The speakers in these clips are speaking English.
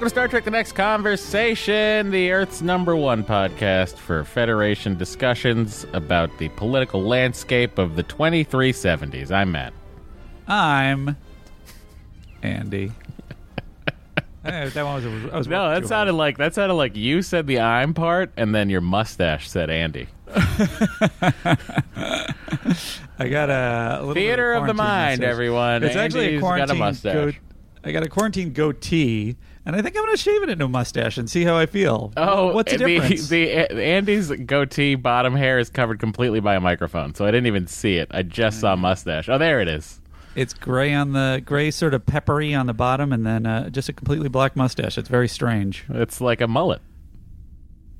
Welcome to Star Trek The Next Conversation, the Earth's number one podcast for Federation discussions about the political landscape of the 2370s. I'm Matt. I'm Andy. Hey, eh, that one was. I was No, that sounded like that sounded like you said the I'm part, and then your mustache said Andy. I got a, little bit Theater of the quarantine mind, mustache. everyone. It's actually a Andy's quarantine got a mustache. goat- I got a quarantine goatee, and I think I'm going to shave it into a mustache and see how I feel. Oh, what's the, the, difference? the Andy's goatee bottom hair is covered completely by a microphone, so I didn't even see it. I just Mm. saw mustache. Oh, there it is. it's gray on the gray, sort of peppery on the bottom, and then uh, just a completely black mustache. It's very strange. It's like a mullet.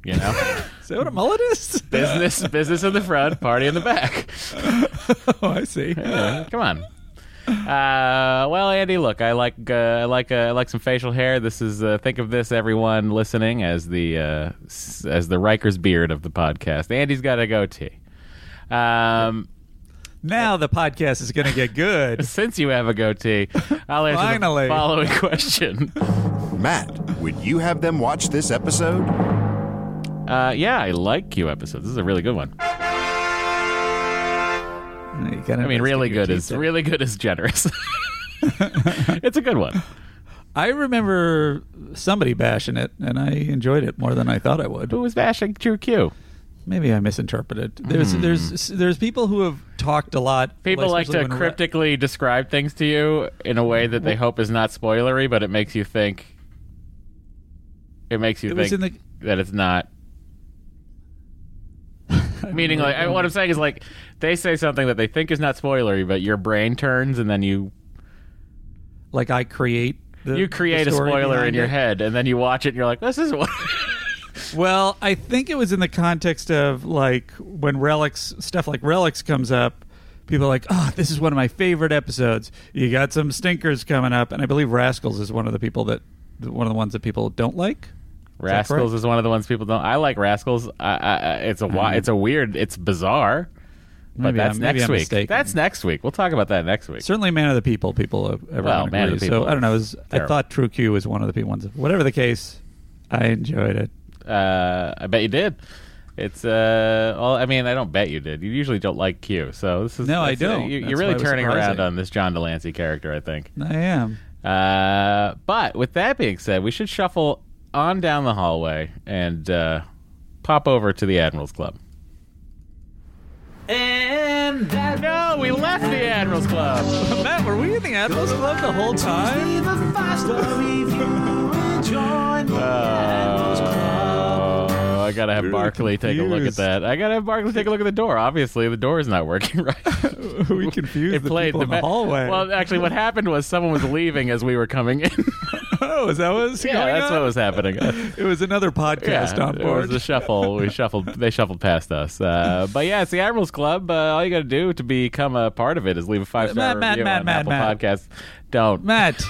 You know, Is that what a mullet is? business business in the front, party in the back. oh, I see. Yeah, come on. Uh, well, Andy, look, I like uh, I like uh, I like some facial hair. This is uh, think of this, everyone listening, as the uh, s- as the Riker's beard of the podcast. Andy's got a goatee. Um, Now the podcast is going to get good. since you have a goatee, I'll answer Finally. the following question. Matt, would you have them watch this episode? Uh, yeah, I like Q episodes. This is a really good one. You gotta I mean, really good is really good is generous. it's a good one. I remember somebody bashing it, and I enjoyed it more than I thought I would. Who was bashing True Q? Maybe I misinterpreted. There's hmm. there's there's people who have talked a lot. People like to especially when Re- cryptically describe things to you in a way that they hope is not spoilery, but it makes you think. It makes you It think in the- that it's not. Meaning, like, I, what I'm saying is, like, they say something that they think is not spoilery, but your brain turns, and then you like I create. The, you create a spoiler in your it. head, and then you watch it, and you're like, "This is what." Well, I think it was in the context of like when relics stuff like relics comes up. People are like, oh, this is one of my favorite episodes. You got some stinkers coming up, and I believe Rascals is one of the people that one of the ones that people don't like. Rascals correct? is one of the ones people don't. I like Rascals. I, I, it's a wi- mm-hmm. it's a weird. It's bizarre. But Maybe that's I'm- next week. mistaken. That's next week. We'll talk about that next week. Certainly, Man of the People. People have Well, Man of the People So I don't know. was- I thought True Q was one of the people ones. Whatever the case, I enjoyed it. Uh, I bet you did. It's uh. Well, I mean, I don't bet you did. You usually don't like Q, so this is No, I uh, don't. you, you're really turning around on this John de Lancie character, I think. I am. Uh, but with that being said, we should shuffle on down the hallway and uh, pop over to the Admirals Club. And that No, we left the Admirals Club. Matt, were we in the Admirals Club the whole time? Oh, I gotta have Barkley take a look at confused. that. I gotta have Barkley take a look at the door. Obviously, the door is not working right. we confused it the played people in the ba- hallway. Well, actually, what happened was someone was leaving as we were coming in. Oh, is that what was yeah, going that's on? what was happening. It was another podcast yeah, on it was a shuffle. We shuffled. They shuffled past us. Uh, but yeah, it's the Admirals Club. Uh, all you got to do to become a part of it is leave a five star review Matt, on Matt, Apple Matt. Podcasts. Don't. Matt,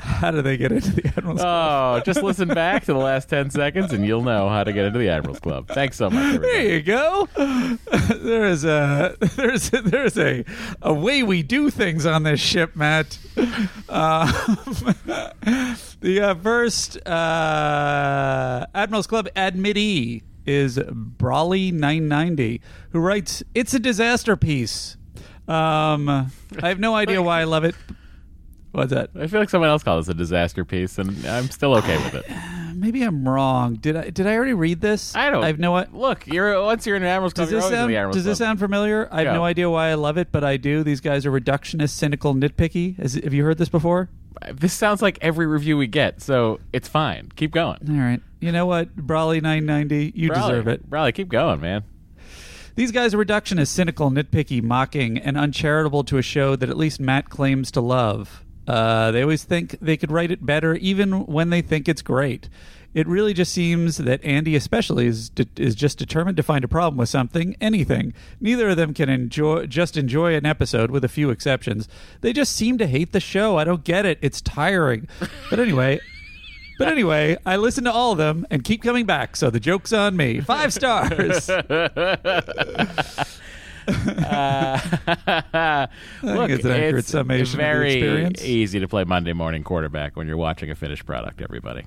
how do they get into the Admirals Club? Oh, just listen back to the last 10 seconds and you'll know how to get into the Admirals Club. Thanks so much, everybody. There you go. There is a there's there's a a way we do things on this ship, Matt. Um, the uh, first uh, Admirals Club admittee is Brawley nine ninety, who writes, "It's a disaster piece." Um, I have no idea why I love it. What's that? I feel like someone else called this a disaster piece, and I'm still okay with it. Maybe I'm wrong. Did I did I already read this? I don't. I have no. i- Look, you're once you're in an Admirals Club, Does you're this always in sound the Admirals Does this Club. sound familiar? I have Go. no idea why I love it, but I do. These guys are reductionist, cynical, nitpicky. Has, have you heard this before? This sounds like every review we get, so it's fine. Keep going. All right. You know what, Brawley nine ninety, you Brawley, deserve it. Brawley, keep going, man. These guys are reductionist, cynical, nitpicky, mocking, and uncharitable to a show that at least Matt claims to love. Uh, they always think they could write it better, even when they think it's great. It really just seems that Andy, especially, is de- is just determined to find a problem with something, anything. Neither of them can enjoy just enjoy an episode, with a few exceptions. They just seem to hate the show. I don't get it. It's tiring. But anyway. But anyway, I listen to all of them and keep coming back, so the joke's on me. Five stars. I think it's an accurate summation of the very easy to play Monday morning quarterback when you're watching a finished product, everybody.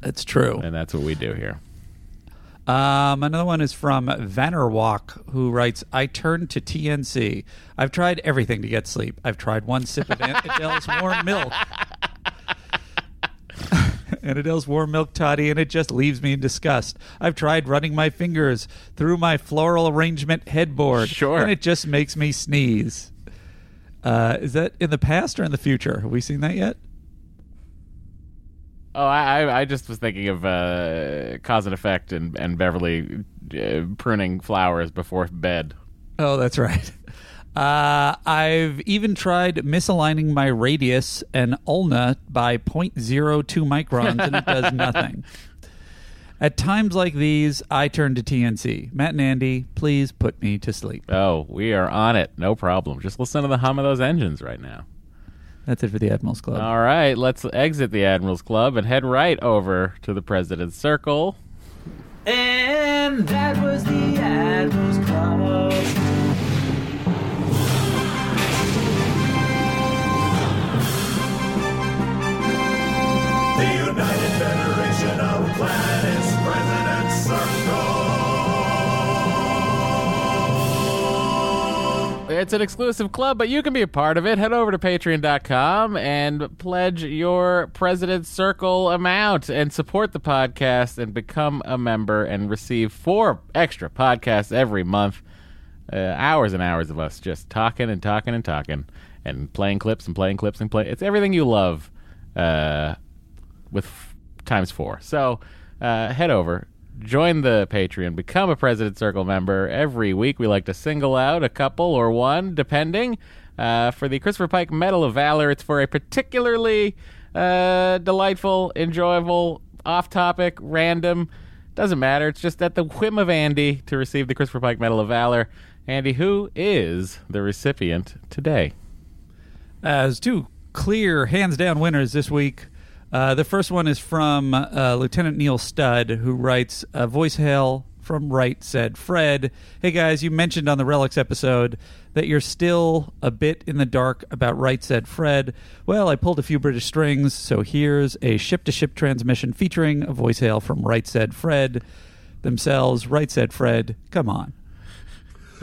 That's true. And that's what we do here. Um, another one is from Vannerwalk, who writes, I turned to TNC. I've tried everything to get sleep. I've tried one sip of Aunt Adele's warm milk. Aunt Adele's warm milk toddy, and it just leaves me in disgust. I've tried running my fingers through my floral arrangement headboard. Sure. And it just makes me sneeze. Uh, is that in the past or in the future? Have we seen that yet? Oh, I, I- I just was thinking of uh, cause and effect and, and Beverly uh, pruning flowers before bed. Oh, that's right. Uh, I've even tried misaligning my radius and ulna by 0.02 microns, and it does nothing. At times like these, I turn to TNC. Matt and Andy, please put me to sleep. Oh, we are on it. No problem. Just listen to the hum of those engines right now. That's it for the Admirals Club. All right, let's exit the Admirals Club and head right over to the President's Circle. And that was the Admirals Club. It's an exclusive club, but you can be a part of it. Head over to patreon.com and pledge your President's Circle amount and support the podcast and become a member and receive four extra podcasts every month. Uh, hours and hours of us just talking and talking and talking and playing clips and playing clips and play. It's everything you love uh, with times four. So uh, head over, join the Patreon, become a President Circle member. Every week we like to single out a couple or one, depending. Uh, for the Christopher Pike Medal of Valor, it's for a particularly uh, delightful, enjoyable, off-topic, random. Doesn't matter. It's just at the whim of Andy to receive the Christopher Pike Medal of Valor. Andy, who is the recipient today? As two clear, hands down winners this week. Uh, the first one is from uh, Lieutenant Neil Studd, who writes a voice hail from Right Said Fred. Hey guys, you mentioned on the Relics episode that you're still a bit in the dark about Right Said Fred. Well, I pulled a few British strings, so here's a ship to ship transmission featuring a voice hail from Right Said Fred themselves. Right Said Fred, come on.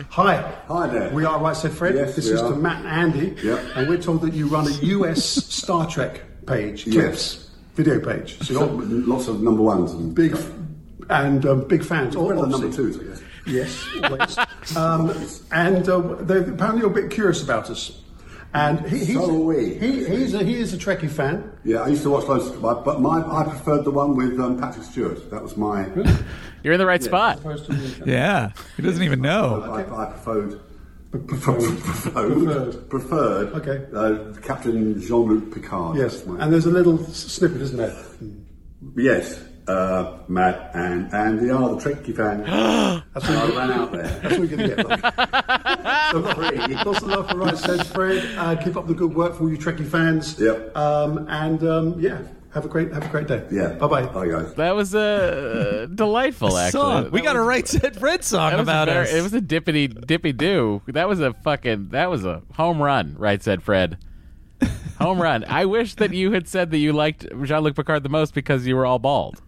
Hi. Hi there. We are Right Said Fred. Yes, this we is are. to Matt and Andy. Yep. And we're told that you run a US Star Trek page, Yes. clips, video page. So So, you're lots of number ones and big and um, big fans. What are the number obviously. twos, I guess. Yes, always. um, and uh, they're apparently you're a bit curious about us. And he, he's, So are we. He, he's a, he is a Trekkie fan. Yeah, I used to watch loads, but but my I preferred the one with um, Patrick Stewart. That was my. You're in the right spot. Opposed to the- Yeah, he doesn't even know. I, I preferred. Preferred, preferred, Okay. uh, Captain Jean-Luc Picard. Yes, my- and there's a little snippet, isn't there? yes, uh, Matt and Andy are the Trekkie fan. That's why I ran out there. That's what we're going to get. Look. so, lots of love for Right Said Fred. Uh, keep up the good work for all you Trekkie fans. Yep. Um, and um, yeah, have a great have a great day. Yeah. Bye bye. Bye guys. That was uh, delightful, actually. Song. We That got a Right Said Fred song about very- us. It was a dippity dippy do. That was a fucking. That was a home run. Right said Fred. Home run. I wish that you had said that you liked Jean Luc Picard the most because you were all bald.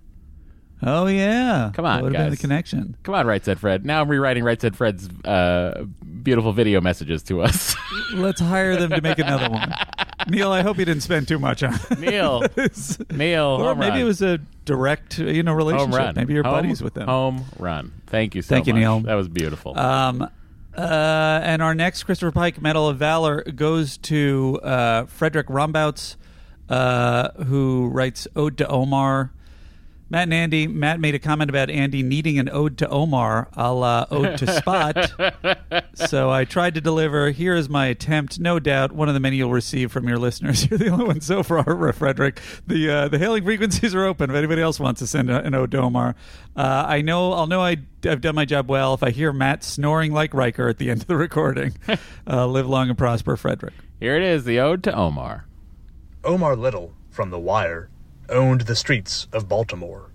Oh yeah, Come on, that been the connection. Come on, Right said Fred. Now I'm rewriting Right said Fred's uh, beautiful video messages to us. Let's hire them to make another one. Neil, I hope you didn't spend too much on Neil. Neil, Or maybe run. it was a direct, you know, relationship. home run. Maybe you're Home- buddies with them. Home run. Thank you so Thank you. Neil. That was beautiful. Um, uh, and our next Christopher Pike Medal of Valor goes to uh, Frederick Rombouts, uh, who writes Ode to Omar. Matt and Andy. Matt made a comment about Andy needing an ode to Omar, a la ode to Spot. so I tried to deliver. Here is my attempt. No doubt, one of the many you'll receive from your listeners. You're the only one so far, Frederick. The uh, the hailing frequencies are open. If anybody else wants to send a, an ode to Omar, uh, I know I'll know I, I've done my job well if I hear Matt snoring like Riker at the end of the recording. uh, live long and prosper, Frederick. Here it is, the ode to Omar. Omar Little, from The Wire, owned the streets of Baltimore.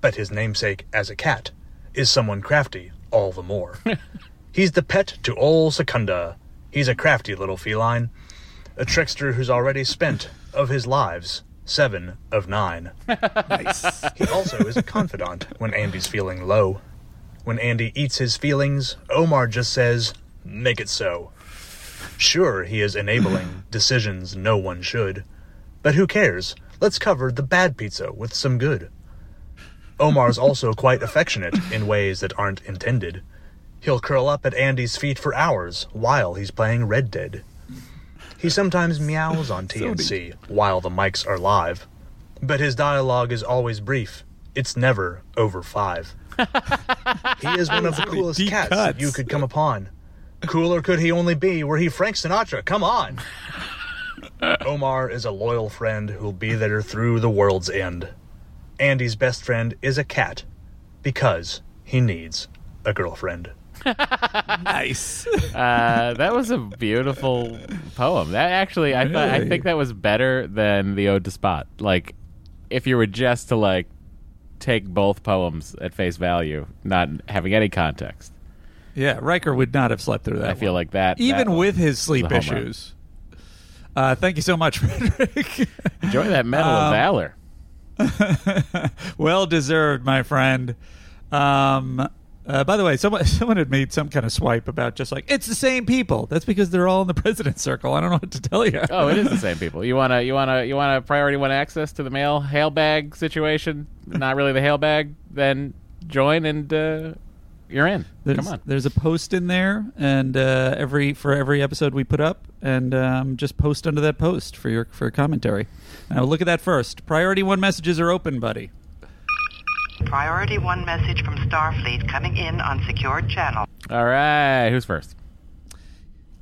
But his namesake as a cat is someone crafty all the more. He's the pet to all Secunda. He's a crafty little feline, a trickster who's already spent of his lives seven of nine. Nice. He also is a confidant when Andy's feeling low. When Andy eats his feelings, Omar just says, Make it so. Sure, he is enabling decisions no one should. But who cares? Let's cover the bad pizza with some good. Omar's also quite affectionate in ways that aren't intended. He'll curl up at Andy's feet for hours while he's playing Red Dead. He sometimes meows on TNC while the mics are live, but his dialogue is always brief. It's never over five. he is one of the coolest deep cats cuts. you could come upon. Cooler could he only be were he Frank Sinatra. Come on. Omar is a loyal friend who'll be there through the world's end. Andy's best friend is a cat because he needs a girlfriend. nice. Uh, that was a beautiful poem. That actually, I thought, I Really? think that was better than the ode to Spot. Like, if you were just to like take both poems at face value, not having any context, Yeah, Riker would not have slept through that. I feel like that. even that with his sleep was a home run. issues. Uh, thank you so much, Frederick. enjoy that medal of Um, valor. well deserved, my friend. Um, uh, by the way, someone someone had made some kind of swipe about just like it's the same people. That's because they're all in the president's circle. I don't know what to tell you. Oh, it is the same people. You wanna, you wanna, you wanna priority one access to the mail hail bag situation. Not really the hail bag. Then join and uh, you're in. There's, Come on. there's a post in there, and uh, every for every episode we put up, and um, just post under that post for your for commentary. Now look at that first. Priority one messages are open, buddy. Priority 1 message from Starfleet coming in on secured channel. All right, who's first?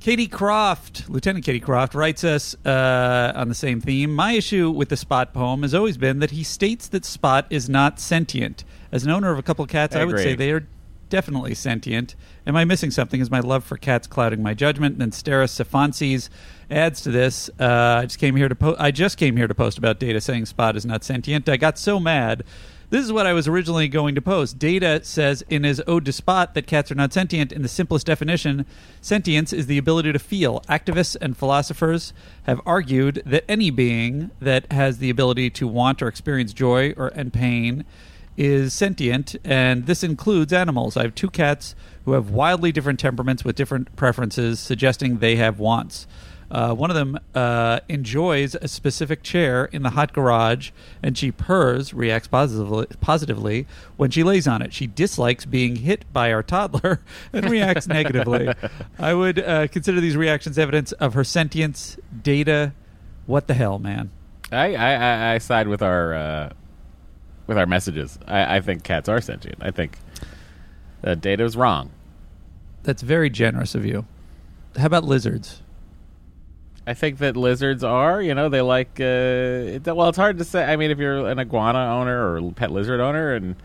Katie Croft, Lieutenant Katie Croft, writes us uh, on the same theme. My issue with the Spot poem has always been that he states that Spot is not sentient. As an owner of a couple of cats, I, would say they are definitely sentient. Am I missing something? Is my love for cats clouding my judgment? And then Steris Sephances adds to this. Uh, I just came here to po- I just came here to post about Data saying Spot is not sentient. I got so mad. This is what I was originally going to post. Data says in his Ode to Spot that cats are not sentient. In the simplest definition, sentience is the ability to feel. Activists and philosophers have argued that any being that has the ability to want or experience joy or and pain is sentient, and this includes animals. I have two cats who have wildly different temperaments with different preferences, suggesting they have wants. Uh, one of them uh, enjoys a specific chair in the hot garage, and she purrs, reacts positively, positively when she lays on it. She dislikes being hit by our toddler and reacts negatively. I would uh, consider these reactions evidence of her sentience. Data, what the hell, man? I, I, I- I side with our uh, with our messages. I, I think cats are sentient. I think uh, Data is wrong. That's very generous of you. How about lizards? I think that lizards are. You know, they like. Uh, it, well, it's hard to say. I mean, if you're an iguana owner or pet lizard owner, and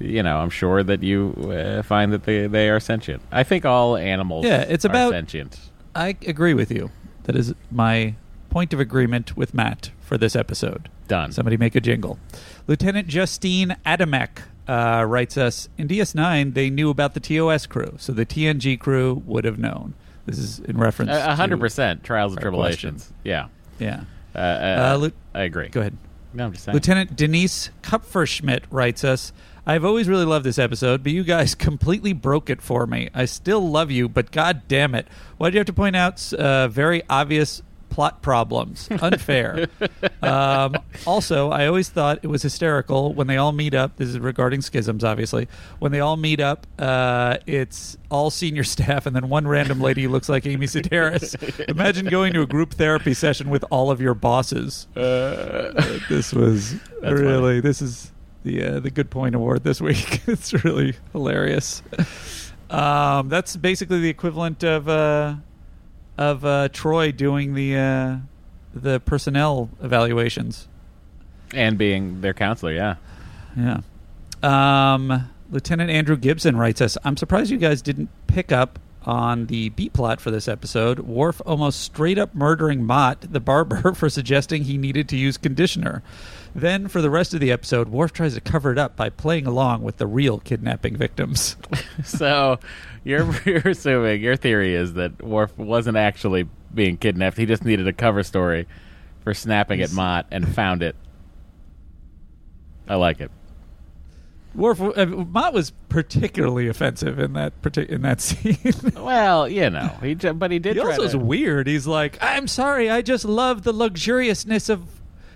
you know, I'm sure that you uh, find that they they are sentient. I think all animals. Yeah, it's are about- sentient. I agree with you. That is my point of agreement with Matt for this episode. Done. Somebody make a jingle. Lieutenant Justine Adamek uh, writes us In DS9, they knew about the TOS crew, so the TNG crew would have known. This is in reference A hundred to- percent trials and tribulations. Yeah, Yeah. uh, uh, Uh, Lu- I agree. Go ahead. No, I'm just saying. Lieutenant Denise Kupferschmidt writes us I've always really loved this episode, but you guys completely broke it for me. I still love you, but god damn it. Why'd you have to point out uh, very obvious plot problems? Unfair. um, also, I always thought it was hysterical when they all meet up. This is regarding schisms, obviously. When they all meet up, uh, it's all senior staff, and then one random lady looks like Amy Sedaris. Imagine going to a group therapy session with all of your bosses. Uh, this was really this is the uh, the Good Point Award this week. it's really hilarious. Um, that's basically the equivalent of uh, of uh, Troi doing the uh, the personnel evaluations. And being their counselor, yeah. Yeah. Um, Lieutenant Andrew Gibson writes us I'm surprised you guys didn't pick up on the B plot for this episode. Worf almost straight up murdering Mott, the barber, for suggesting he needed to use conditioner. Then, for the rest of the episode, Worf tries to cover it up by playing along with the real kidnapping victims. So you're you're assuming your theory is that Worf wasn't actually being kidnapped. He just needed a cover story for snapping at Mott and found it. I like it. Worf, uh, Mott was particularly offensive in that partic- in that scene. Well, you know, he j- but he did. he also is weird. He's like, I'm sorry, I just love the luxuriousness of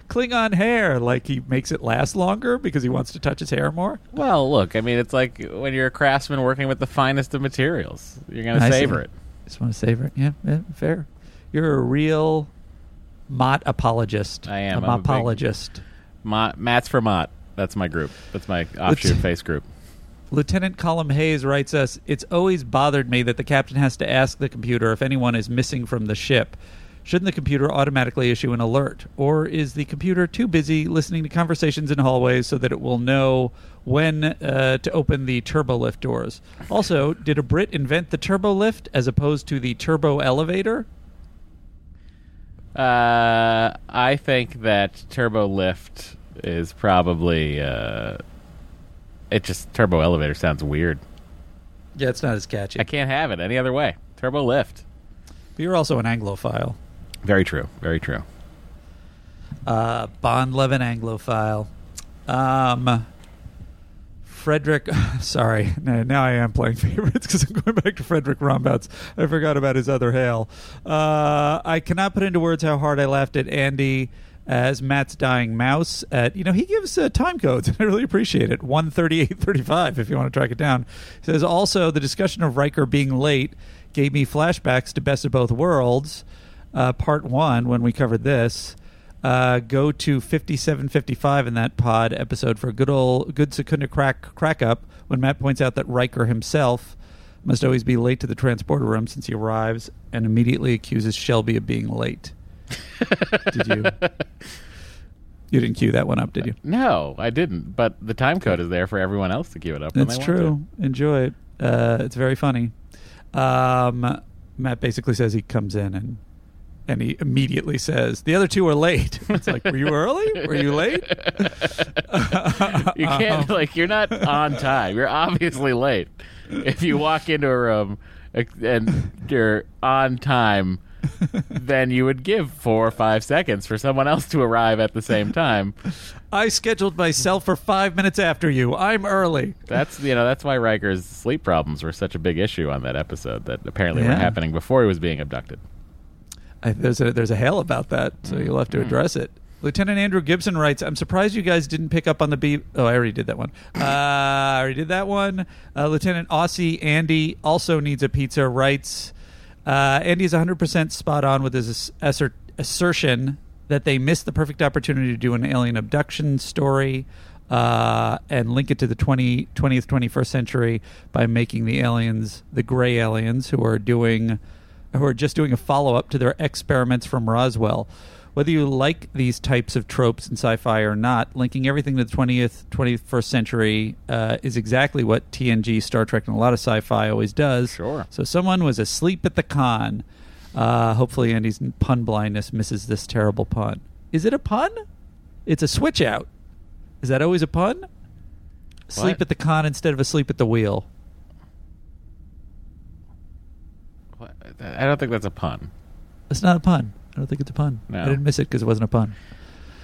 Klingon hair. Like he makes it last longer because he wants to touch his hair more. Well, look, I mean, it's like when you're a craftsman working with the finest of materials. You're going to savor it. Just want to savor it. Yeah, yeah, fair. You're a real Mott apologist. I am. A I'm apologist. Mott, Matt's for Mott. That's my group. That's my offshoot face group. Lieutenant Colum Hayes writes us It's always bothered me that the captain has to ask the computer if anyone is missing from the ship. Shouldn't the computer automatically issue an alert? Or is the computer too busy listening to conversations in hallways so that it will know when uh, to open the turbo lift doors? Also, did a Brit invent the turbo lift as opposed to the turbo elevator? Uh, I think that Turbo Lift is probably. Uh, it just Turbo Elevator sounds weird. Yeah, it's not as catchy. I can't have it any other way. Turbo Lift. But you're also an Anglophile. Very true. Very true. Uh, Bond loving Anglophile. Um, Frederick, sorry, no, now I am playing favorites because I'm going back to Frederick Rombouts. I forgot about his other hail. Uh, I cannot put into words how hard I laughed at Andy as Matt's dying mouse. At you know, he gives uh, time codes, and I really appreciate it. One thirty eight thirty five. If you want to track it down, he says also the discussion of Riker being late gave me flashbacks to Best of Both Worlds, uh, Part One, when we covered this. Uh, go to 5755 in that pod episode for a good old good Secunda crack crack up when Matt points out that Riker himself must always be late to the transporter room since he arrives and immediately accuses Shelby of being late. did you? You didn't cue that one up, did you? No, I didn't. But the time code is there for everyone else to cue it up. That's true. Enjoy it. Uh, it's very funny. Um, Matt basically says he comes in and and he immediately says the other two are late. It's like, were you early? Were you late? You can't um, like you're not on time. You're obviously late. If you walk into a room and you're on time, then you would give four or five seconds for someone else to arrive at the same time. I scheduled myself for five minutes after you. I'm early. That's you know that's why Riker's sleep problems were such a big issue on that episode that apparently were Yeah. happening before he was being abducted. I, there's a there's a hail about that, so you'll have to address it. Lieutenant Andrew Gibson writes, "I'm surprised you guys didn't pick up on the B. Oh, I already did that one. Uh, I already did that one. Uh, Lieutenant Aussie Andy also needs a pizza. Writes, uh, Andy is 100 percent spot on with his asser- assertion that they missed the perfect opportunity to do an alien abduction story." Uh, and link it to the 20, 20th, 21st century by making the aliens the gray aliens who are doing who are just doing a follow up to their experiments from Roswell. Whether you like these types of tropes in sci-fi or not, linking everything to the 20th, 21st century uh, is exactly what TNG, Star Trek, and a lot of sci-fi always does. Sure. So someone was asleep at the con. Uh, hopefully, Andy's pun blindness misses this terrible pun. Is it a pun? It's a switch out. Is that always a pun? Sleep What? at the con instead of asleep at the wheel. What? I don't think that's a pun. It's not a pun. I don't think it's a pun. No. I didn't miss it because it wasn't a pun.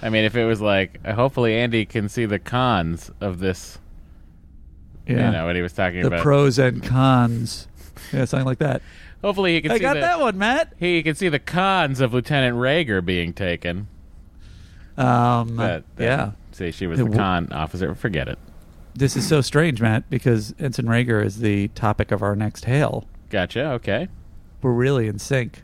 I mean, if it was like, uh, hopefully Andy can see the cons of this. Yeah. You know what he was talking the about. pros and cons. Yeah, something like that. Hopefully he can I see got the, that one, Matt. He can see the cons of Lieutenant Rager being taken. Um, But yeah, See, she was It the w- con officer. Forget it. this is so strange, Matt, because Ensign Rager is the topic of our next hail. Gotcha. Okay. We're really in sync.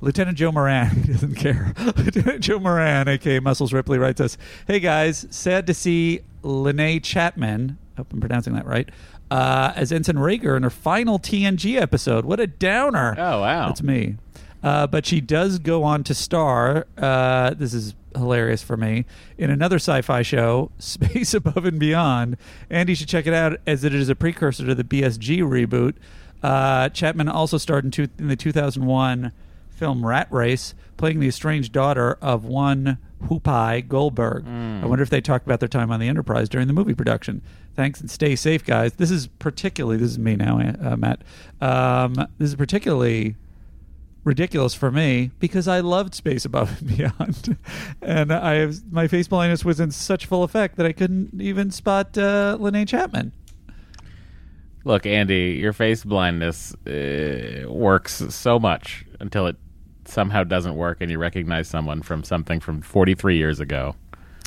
Lieutenant Joe Moran he doesn't care. Lieutenant Joe Moran, aka Muscles Ripley, writes us, "Hey guys, sad to see Lanei Chapman. I hope I'm pronouncing that right." Uh, as Ensign Rager in her final TNG episode. What a downer! Oh wow, That's me. Uh, but she does go on to star. Uh, this is hilarious for me in another sci-fi show, Space Above and Beyond. And you should check it out as it is a precursor to the BSG reboot. Uh, Chapman also starred in, two, in the 2001 film Rat Race, playing the estranged daughter of one Whoopi Goldberg. I wonder if they talked about their time on the Enterprise during the movie production. Thanks and stay safe, guys. This is particularly this is me now, uh, Matt. Um, this is particularly ridiculous for me because I loved Space Above and Beyond, and I have, my face blindness was in such full effect that I couldn't even spot uh, Lanei Chapman. Look, Andy, your face blindness uh, works so much until it somehow doesn't work and you recognize someone from something from 43 years ago.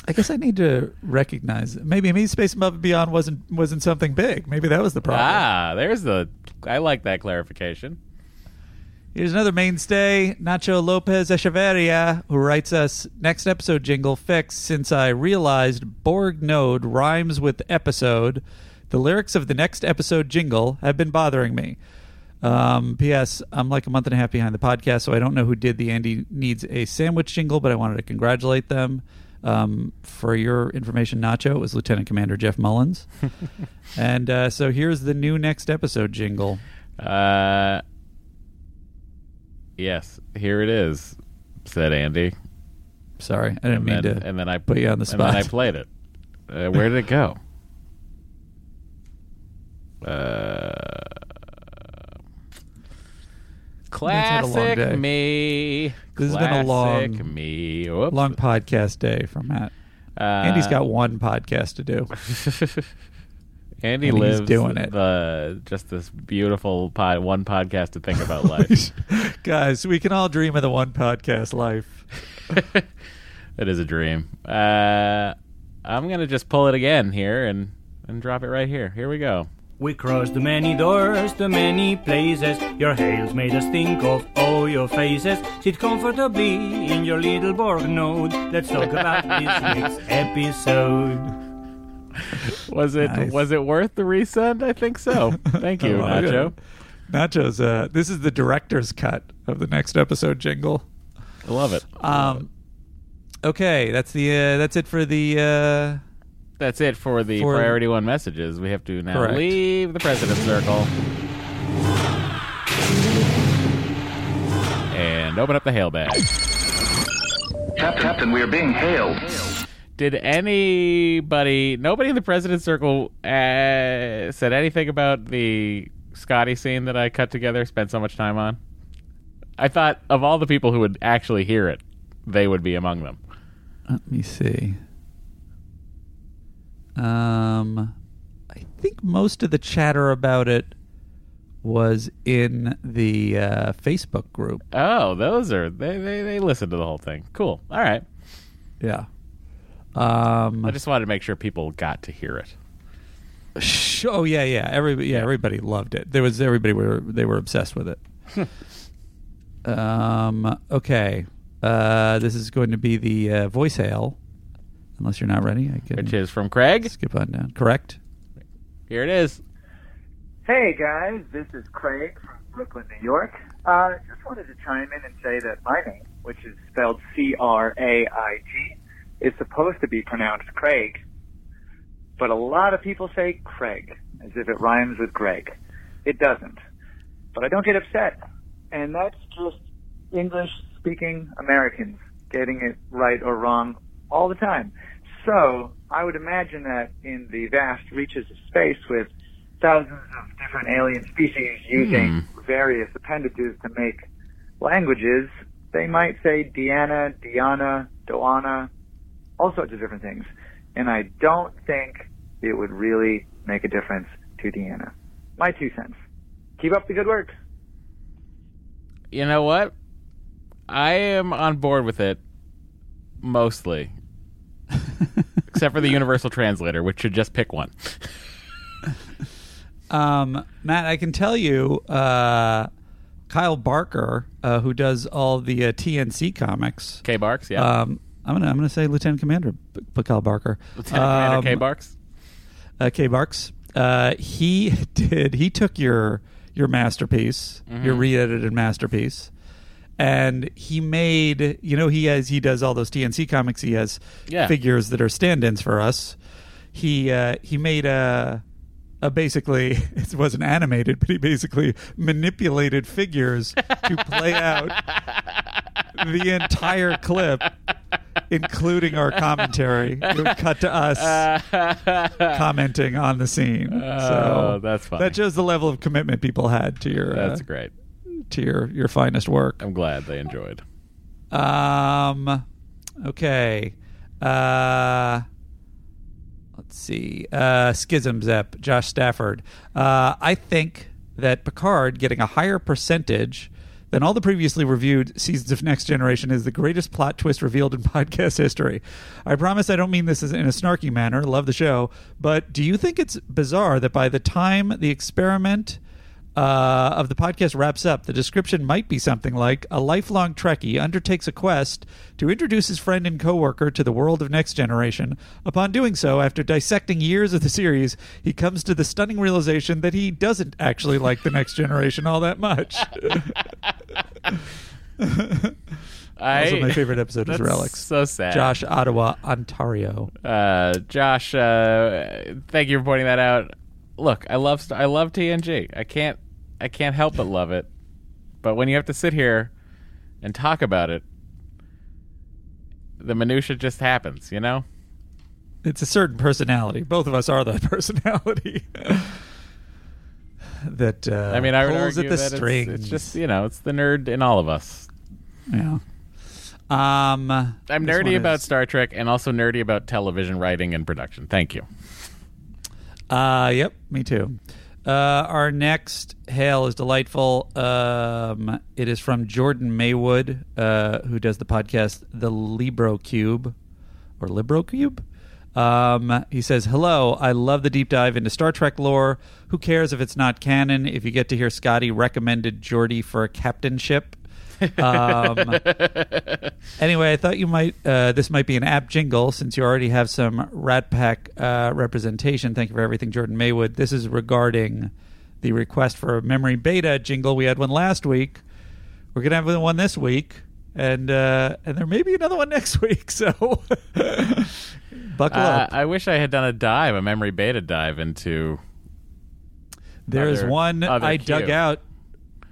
I guess I need to recognize maybe maybe Space Above and Beyond wasn't wasn't something big. Maybe that was the problem. Ah, there's the. I like that clarification. Here's another mainstay, Nacho Lopez Echeverria, who writes us next episode jingle fix since I realized Borg node rhymes with episode. The lyrics of the next episode jingle have been bothering me. Um, P.S. I'm like a month and a half behind the podcast, so I don't know who did the Andy Needs a Sandwich jingle, but I wanted to congratulate them. Um, for your information, Nacho, it was Lieutenant Commander Jeff Mullins. and uh, so here's the new next episode jingle. Uh, yes, here it is," said Andy. Sorry, I didn't and mean then, to and then I put you on the spot. And then I played it. Uh, where did it go? Uh, had a long day. classic me. This has been a long- me. Whoops. Long podcast day for Matt. Uh, Andy's got one podcast to do. Andy and he's lives doing it. The just this beautiful pod, one podcast to think about life. Guys, we can all dream of the one podcast life. it is a dream. Uh, I'm gonna just pull it again here and and drop it right here. Here we go. We crossed the many doors, the many places. Your hails made us think of all your faces. Sit comfortably in your little Borg node. Let's talk about this week's episode. Was it Nice. was it worth the resend? I think so. Thank you, I Nacho. it. Nacho's. Uh, this is the director's cut of the next episode jingle. I love it. Um, okay, that's the uh, that's it for the. Uh, That's it for the For- priority one messages. We have to now Correct. leave the president's circle and open up the hail bag. Captain, we are being hailed. Did anybody, nobody in the president's circle, uh, said anything about the Scotty scene that I cut together? Spent so much time on. I thought of all the people who would actually hear it, they would be among them. let me see. Um, I think most of the chatter about it was in the uh, Facebook group. Oh, those are they, they they listen to the whole thing. Cool. All right. Yeah. Um, I just wanted to make sure people got to hear it. Sh- Oh yeah, yeah. Everybody, yeah, everybody loved it. There was everybody were they were obsessed with it. um. Okay. Uh, this is going to be the uh, voice hail. Unless you're not ready, I can Which is from Craig. skip on down. Correct. Here it is. Hey guys, this is Craig from Brooklyn, New York. Uh, just wanted to chime in and say that my name, which is spelled C-R-A-I-G, is supposed to be pronounced Craig, but a lot of people say Craig as if it rhymes with Greg. It doesn't, but I don't get upset, and that's just English-speaking Americans getting it right or wrong all the time. So I would imagine that in the vast reaches of space with thousands of different alien species using hmm. various appendages to make languages, they might say Deanna, Diana, Doana, all sorts of different things. And I don't think it would really make a difference to Deanna. My two cents. Keep up the good work. You know what? I am on board with it mostly. Except for the universal translator, which should just pick one. Um, Matt, I can tell you, uh, Kyle Barker, uh, who does all the uh, TNC comics. K Barks, yeah. Um, I'm gonna I'm gonna say Lieutenant Commander B- B- Kyle Barker. Lieutenant Commander Um, K Barks. uh, K Barks. Uh, he did. He took your your masterpiece, your Mhm. re-edited masterpiece, and he made. You know, he has he does all those TNC comics. He has Yeah. figures that are stand-ins for us. He uh, he made a. A basically, it wasn't animated, but he basically manipulated figures to play out the entire clip, including our commentary. It would cut to us commenting on the scene. Oh, so that's funny. That shows the level of commitment people had to your. That's uh, great. To your your finest work. I'm glad they enjoyed. Um. Okay. Uh. Let's see. Uh, Schism Zep, Josh Stafford. Uh, I think that Picard getting a higher percentage than all the previously reviewed seasons of Next Generation is the greatest plot twist revealed in podcast history. I promise I don't mean this in a snarky manner. Love the show. But do you think it's bizarre that by the time the experiment uh, of the podcast wraps up, the description might be something like a lifelong Trekkie undertakes a quest to introduce his friend and coworker to the world of Next Generation. Upon doing so, after dissecting years of the series, he comes to the stunning realization that he doesn't actually like the Next Generation all that much. I, also, my favorite episode is Relics. So sad. Josh, Ottawa, Ontario. Uh, Josh, uh, thank you for pointing that out. Look, I love I love TNG. I can't I can't help but love it. But when you have to sit here and talk about it, the minutia just happens, you know? It's a certain personality. Both of us are that personality. that uh, I mean, I pulls at the that it's- strings. It's, just you know, it's the nerd in all of us. Yeah. Um, I'm nerdy about is- Star Trek and also nerdy about television writing and production. Thank you. Uh, yep, me too. Uh, our next hail is delightful. Um, it is from Jordan Maywood, uh, who does the podcast The Libro Cube or Libro Cube. Um, he says, "Hello, I love the deep dive into Star Trek lore. Who cares if it's not canon? If you get to hear Scotty recommended Geordi for a captainship." Um, anyway, I thought you might uh, this might be an app jingle since you already have some Rat Pack uh, representation. Thank you for everything, Jordan Maywood. This is regarding the request for a memory beta jingle. We had one last week. We're gonna have one this week, and uh, and there may be another one next week. So buckle up. I wish I had done a dive, a memory beta dive into. There is one I dug out.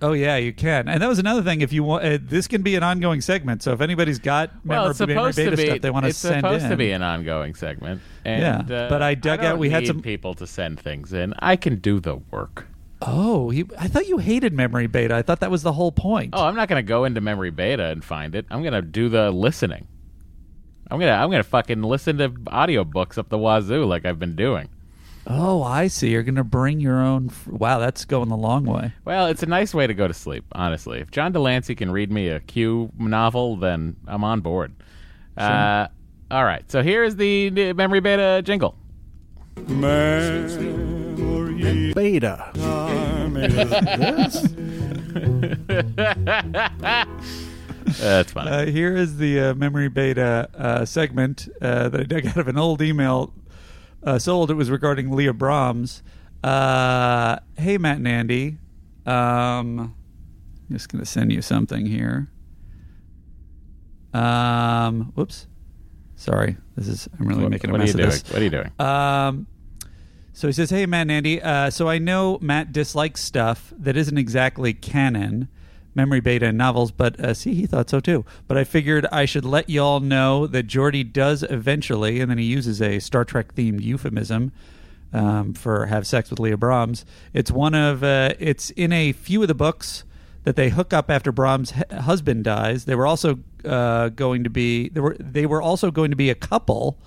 Oh yeah, you can, and that was another thing. If you want, uh, this can be an ongoing segment. So if anybody's got Well, memory, it's supposed to beta be. stuff they want to send in, it's supposed to be an ongoing segment. And, Yeah, uh, but I dug don't out- we had some- people to send things in. I can do the work. Oh, he, I thought you hated memory beta. I thought that was the whole point. Oh, I'm not going to go into memory beta and find it. I'm going to do the listening. I'm gonna I'm gonna fucking listen to audiobooks up the wazoo like I've been doing. Oh, I see. You're going to bring your own. F- wow, that's going the long way. Well, it's a nice way to go to sleep, honestly. If John de Lancie can read me a Q novel, then I'm on board. Uh, all right, so here is the, the memory beta jingle. Beta. That's funny. Uh, here is the uh, memory beta uh, segment uh, that I dug out of an old email uh, sold. It was regarding Leah Brahms. Uh, hey, Matt and Andy. Um, I'm just going to send you something here. Um, whoops. Sorry. This is, I'm really What- making a mess of doing? this. What are you doing? Um, so he says, "Hey, Matt and Andy. Uh, so I know Matt dislikes stuff that isn't exactly canon, memory beta and novels, but uh, see, he thought so too. But I figured I should let y'all know that Geordi does eventually, and then he uses a Star Trek themed euphemism." Um, for have sex with Leah Brahms, it's one of uh, it's in a few of the books that they hook up after Brahms' hu- husband dies. They were also uh, going to be they were they were also going to be a couple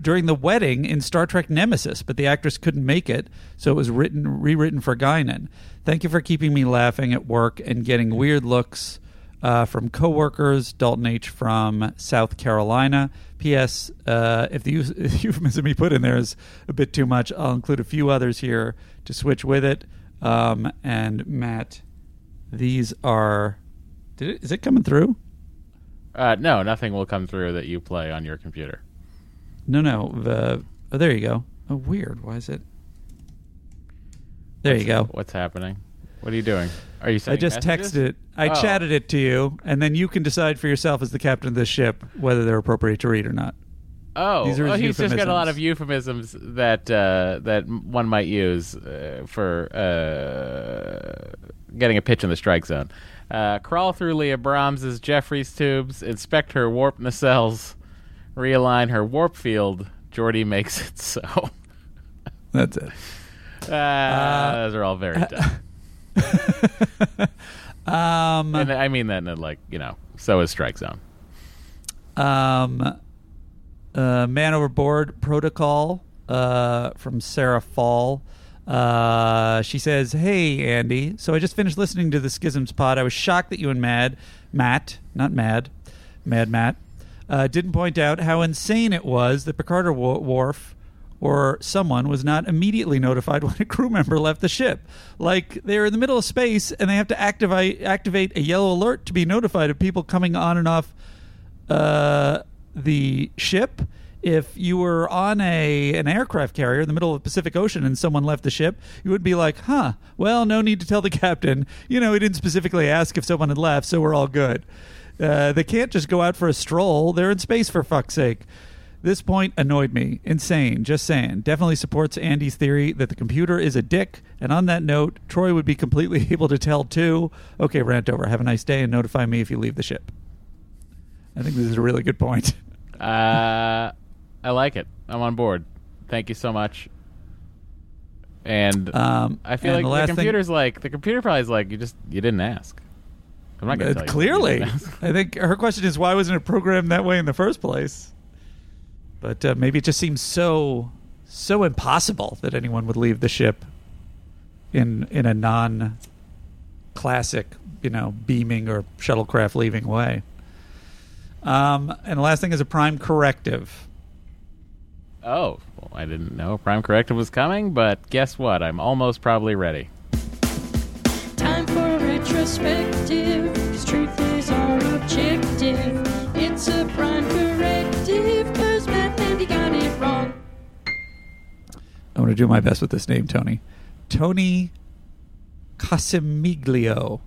during the wedding in Star Trek Nemesis, but the actress couldn't make it, so it was written rewritten for Guinan. Thank you for keeping me laughing at work and getting weird looks uh, from coworkers. Dalton H from South Carolina. P.S. Uh, if the euphemism he put in there is a bit too much, I'll include a few others here to switch with it. Um, and Matt, These are. Did it, is it coming through? Uh, no, nothing will come through that you play on your computer. No, no. The, oh, there you go. Oh, weird. Why is it? There you go. What's happening? What are you doing? Are you I just messages? texted it. I Oh. chatted it to you, and then you can decide for yourself as the captain of this ship whether they're appropriate to read or not. Oh, These are well, he's just got a lot of euphemisms that uh, that one might use uh, for uh, getting a pitch in the strike zone. Uh, crawl through Leah Brahms's Jefferies tubes, inspect her warp nacelles, realign her warp field. Geordi makes it so. That's it. Uh, those are all very dumb. Um, and I mean that in a, like you know, so is strike zone. Um, uh, Man Overboard Protocol uh, from Sarah Fall. Uh, she says, "Hey Andy, so I just finished listening to the Schisms pod. I was shocked that you and Mad Matt, not Mad, Mad Matt, uh, didn't point out how insane it was that Picard or Wo- Worf or someone was not immediately notified when a crew member left the ship. Like they're in the middle of space and they have to activate activate a yellow alert to be notified of people coming on and off uh, the ship. If you were on a an aircraft carrier in the middle of the Pacific Ocean and someone left the ship, you would be like, "Huh? Well, no need to tell the captain. You know, he didn't specifically ask if someone had left, so we're all good." Uh, they can't just go out for a stroll. They're in space for fuck's sake. This point annoyed me. Insane. Just saying. Definitely supports Andy's theory that the computer is a dick. And on that note, Troi would be completely able to tell too. Okay, rant over. Have a nice day and notify me if you leave the ship. I think this is a really good point. Uh, I like it. I'm on board. Thank you so much. And Um, I feel and like the thing- computer's like the computer probably is like you just you didn't ask. I'm not gonna Uh, tell you. clearly, You didn't ask. I think her question is why wasn't it programmed that way in the first place? But uh, maybe it just seems so so impossible that anyone would leave the ship in in a non classic, you know, beaming or shuttlecraft leaving way. Um, and the last thing is a prime corrective. Oh, well, I didn't know Prime Corrective was coming, but guess what? I'm almost probably ready. Time for a retrospective, truth is our objective. It's a prime corrective, cause Matt and he got it wrong. I'm going to do my best with this name, Tony. Tony Casimiglio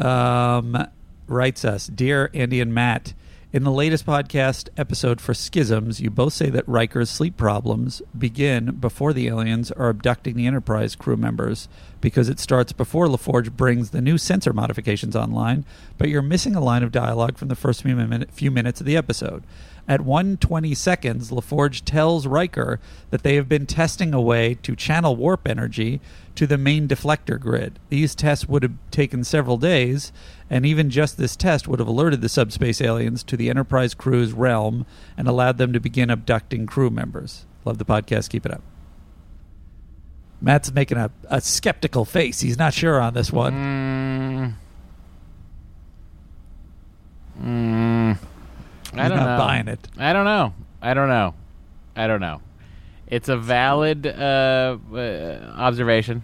um, writes us Dear Andy and Matt, in the latest podcast episode for Schisms, you both say that Riker's sleep problems begin before the aliens are abducting the Enterprise crew members because it starts before LaForge brings the new sensor modifications online, but you're missing a line of dialogue from the first few, minutes of the episode. At 120 seconds, LaForge tells Riker that they have been testing a way to channel warp energy to the main deflector grid. These tests would have taken several days, and even just this test would have alerted the subspace aliens to the Enterprise crew's realm and allowed them to begin abducting crew members. Love the podcast. Keep it up. Matt's making a, a skeptical face. He's not sure on this one. Mm, mm, I don't not know. buying it. I don't know. I don't know. I don't know. It's a valid uh, uh, observation,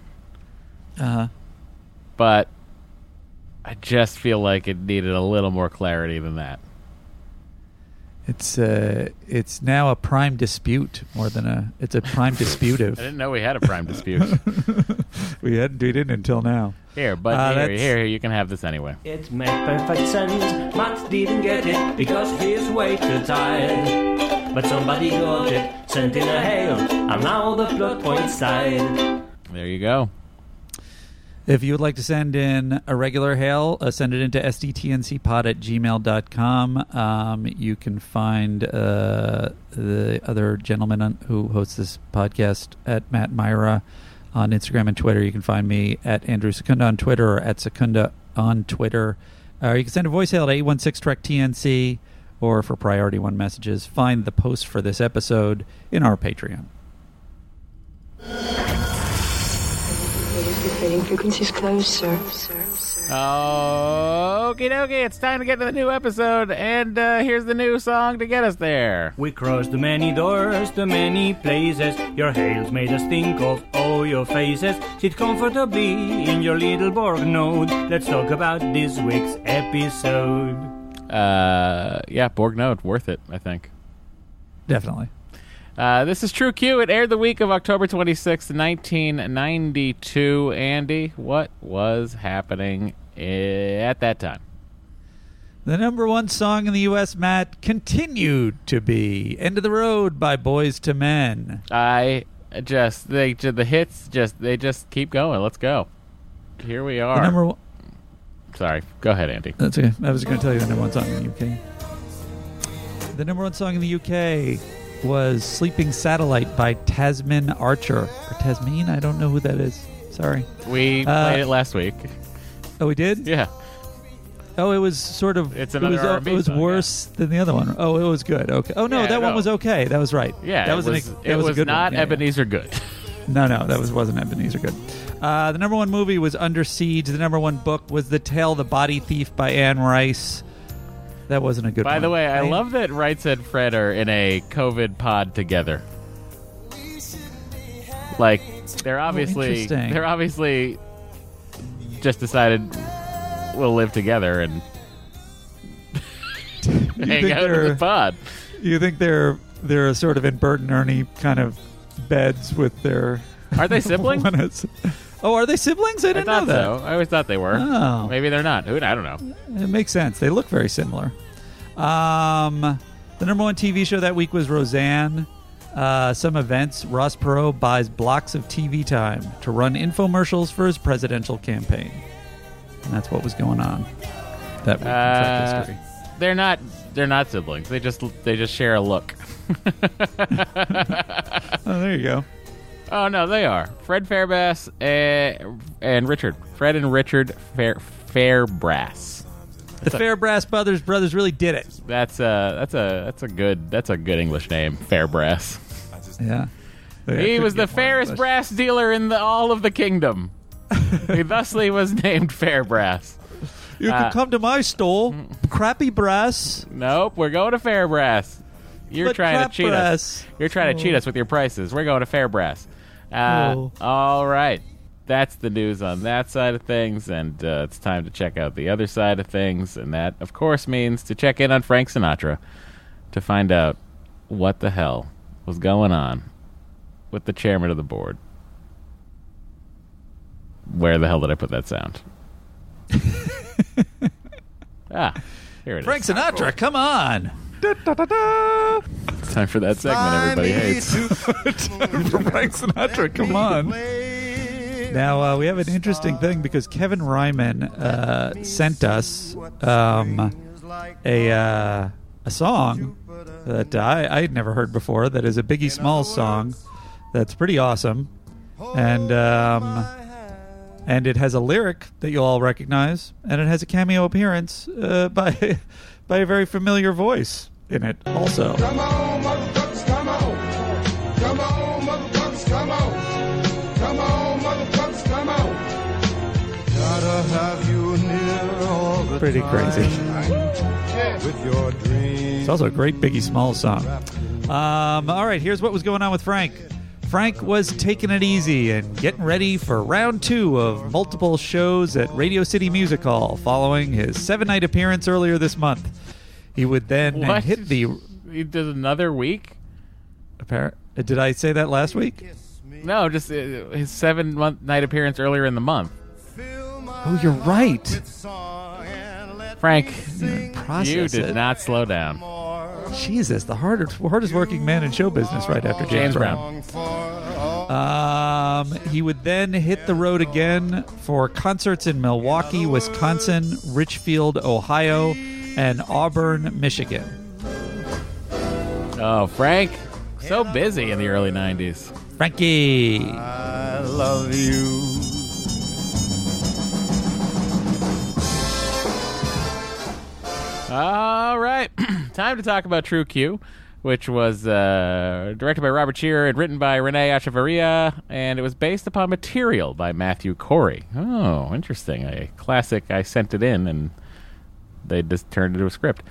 Uh-huh. but I just feel like it needed a little more clarity than that. It's uh, it's now a prime dispute more than a. It's a prime disputive. I didn't know we had a prime dispute. we hadn't we didn't until now. Here, but Uh, here, that's- here, you can have this anyway. It made perfect sense. Matt didn't get it because he's way too tired. But somebody got it, sent in a hail, and now the plot points side. There you go. If you would like to send in a regular hail, uh, send it into sdtncpod at gmail.com. Um, you can find uh, the other gentleman on, who hosts this podcast at Matt Mira on Instagram and Twitter. You can find me at Andrew Secunda on Twitter or at Secunda on Twitter. Uh, you can send a voice hail at 816 Trek TNC or for Priority One messages, find the post for this episode in our Patreon. Trading frequencies closed, sir. Sir, sir. Okie dokie, it's time to get to the new episode, and uh, here's the new song to get us there. We crossed the many doors, the many places. Your hails made us think of all your faces. Sit comfortably in your little Borg node. Let's talk about this week's episode. Uh, yeah, Borg Node, worth it. I think. Definitely. Uh, this is True Q. It aired the week of October 26th, 1992. Andy, what was happening eh, at that time? The number one song in the U.S., Matt, continued to be "End of the Road" by Boyz II Men. I just they the hits just they just keep going. Let's go. Here we are. The number one. Sorry, go ahead, Andy. That's okay. I was going to tell you the number one song in the UK. The number one song in the UK was "Sleeping Satellite" by Tasmin Archer or Tasmin. I don't know who that is. Sorry. We Uh, played it last week. Oh, we did. Yeah. Oh, it was sort of. It's it was, It was song, yeah. worse than the other one. Oh, it was good. Okay. Oh no, Yeah, that one was okay. That was right. Yeah, that it was, was, an, that it was, was a good one. not Yeah, yeah. Ebeneezer Goode. No, no, that was wasn't Ebeneezer Goode. Uh, the number one movie was Under Siege. The number one book was The Tale, the Body Thief by Anne Rice. That wasn't a good. By one. the way, I love that Right and Fred are in a COVID pod together. Like they're oh, obviously Oh, they're obviously just decided we'll live together and hang out in the pod. You think they're they're sort of in Bert and Ernie kind of beds with their? Are they siblings? Oh, are they siblings? I I didn't thought know that. so. I always thought they were. Oh. Maybe they're not. Who I don't know. It makes sense. They look very similar. Um, the number one TV show that week was Roseanne. Uh, some events. Ross Perot buys blocks of TV time to run infomercials for his presidential campaign. And that's what was going on that week in Uh, history. they're not. They're not siblings. They just they just share a look. Oh, there you go. Oh no, they are Fred Fairbrass and, and Richard. Fred and Richard Fair Fairbrass. The Fairbrass brothers brothers really did it. That's a that's a that's a good that's a good English name, Fairbrass. Yeah. He was the fairest brass dealer in the, all of the kingdom. he thusly was named Fairbrass. You Uh, can come to my store, crappy brass. Nope, we're going to Fairbrass. You're But trying crap to cheat brass. us. You're trying to cheat Oh. us with your prices. We're going to Fairbrass. Uh, Oh. All right. That's the news on that side of things, and uh, it's time to check out the other side of things, and that, of course, means to check in on Frank Sinatra to find out what the hell was going on with the chairman of the board. Where the hell did I put that sound? ah, here it is. Frank Sinatra, come on. It's time for that segment everybody hates. Frank Sinatra, come on. Now uh, we have an interesting thing because Kevin Ryman uh, sent us um, a uh, a song that I I had never heard before. That is a Biggie Smalls song. That's pretty awesome, and um, and it has a lyric that you'll all recognize, and it has a cameo appearance uh, by by a very familiar voice in it also. Come on, motherfuckers, come on. Come on, motherfuckers, come on. Come on, motherfuckers, come on. Gotta have you near all the Pretty crazy. With your dreams. It's also a great Biggie Smalls song. Um, all right, here's what was going on with Frank. Frank was taking it easy and getting ready for round two of multiple shows at Radio City Music Hall following his seven night appearance earlier this month. He would then What? hit the. He did another week? Appar- Did I say that last week? No, just uh, his seven month night appearance earlier in the month. Oh, you're right. Frank, process you did it. not slow down. Jesus, the hardest, hardest working man in show business right after James, James Brown. Um, he would then hit the road again for concerts in Milwaukee, Wisconsin, Richfield, Ohio, and Auburn, Michigan. Oh, Frank, so busy in the early '90s. Frankie. I love you. All right, time to talk about True Q, which was uh, directed by Robert Scheerer and written by Renee Echevarria, and it was based upon material by Matthew Corey. Oh, interesting. A classic. I sent it in, and they just turned into a script.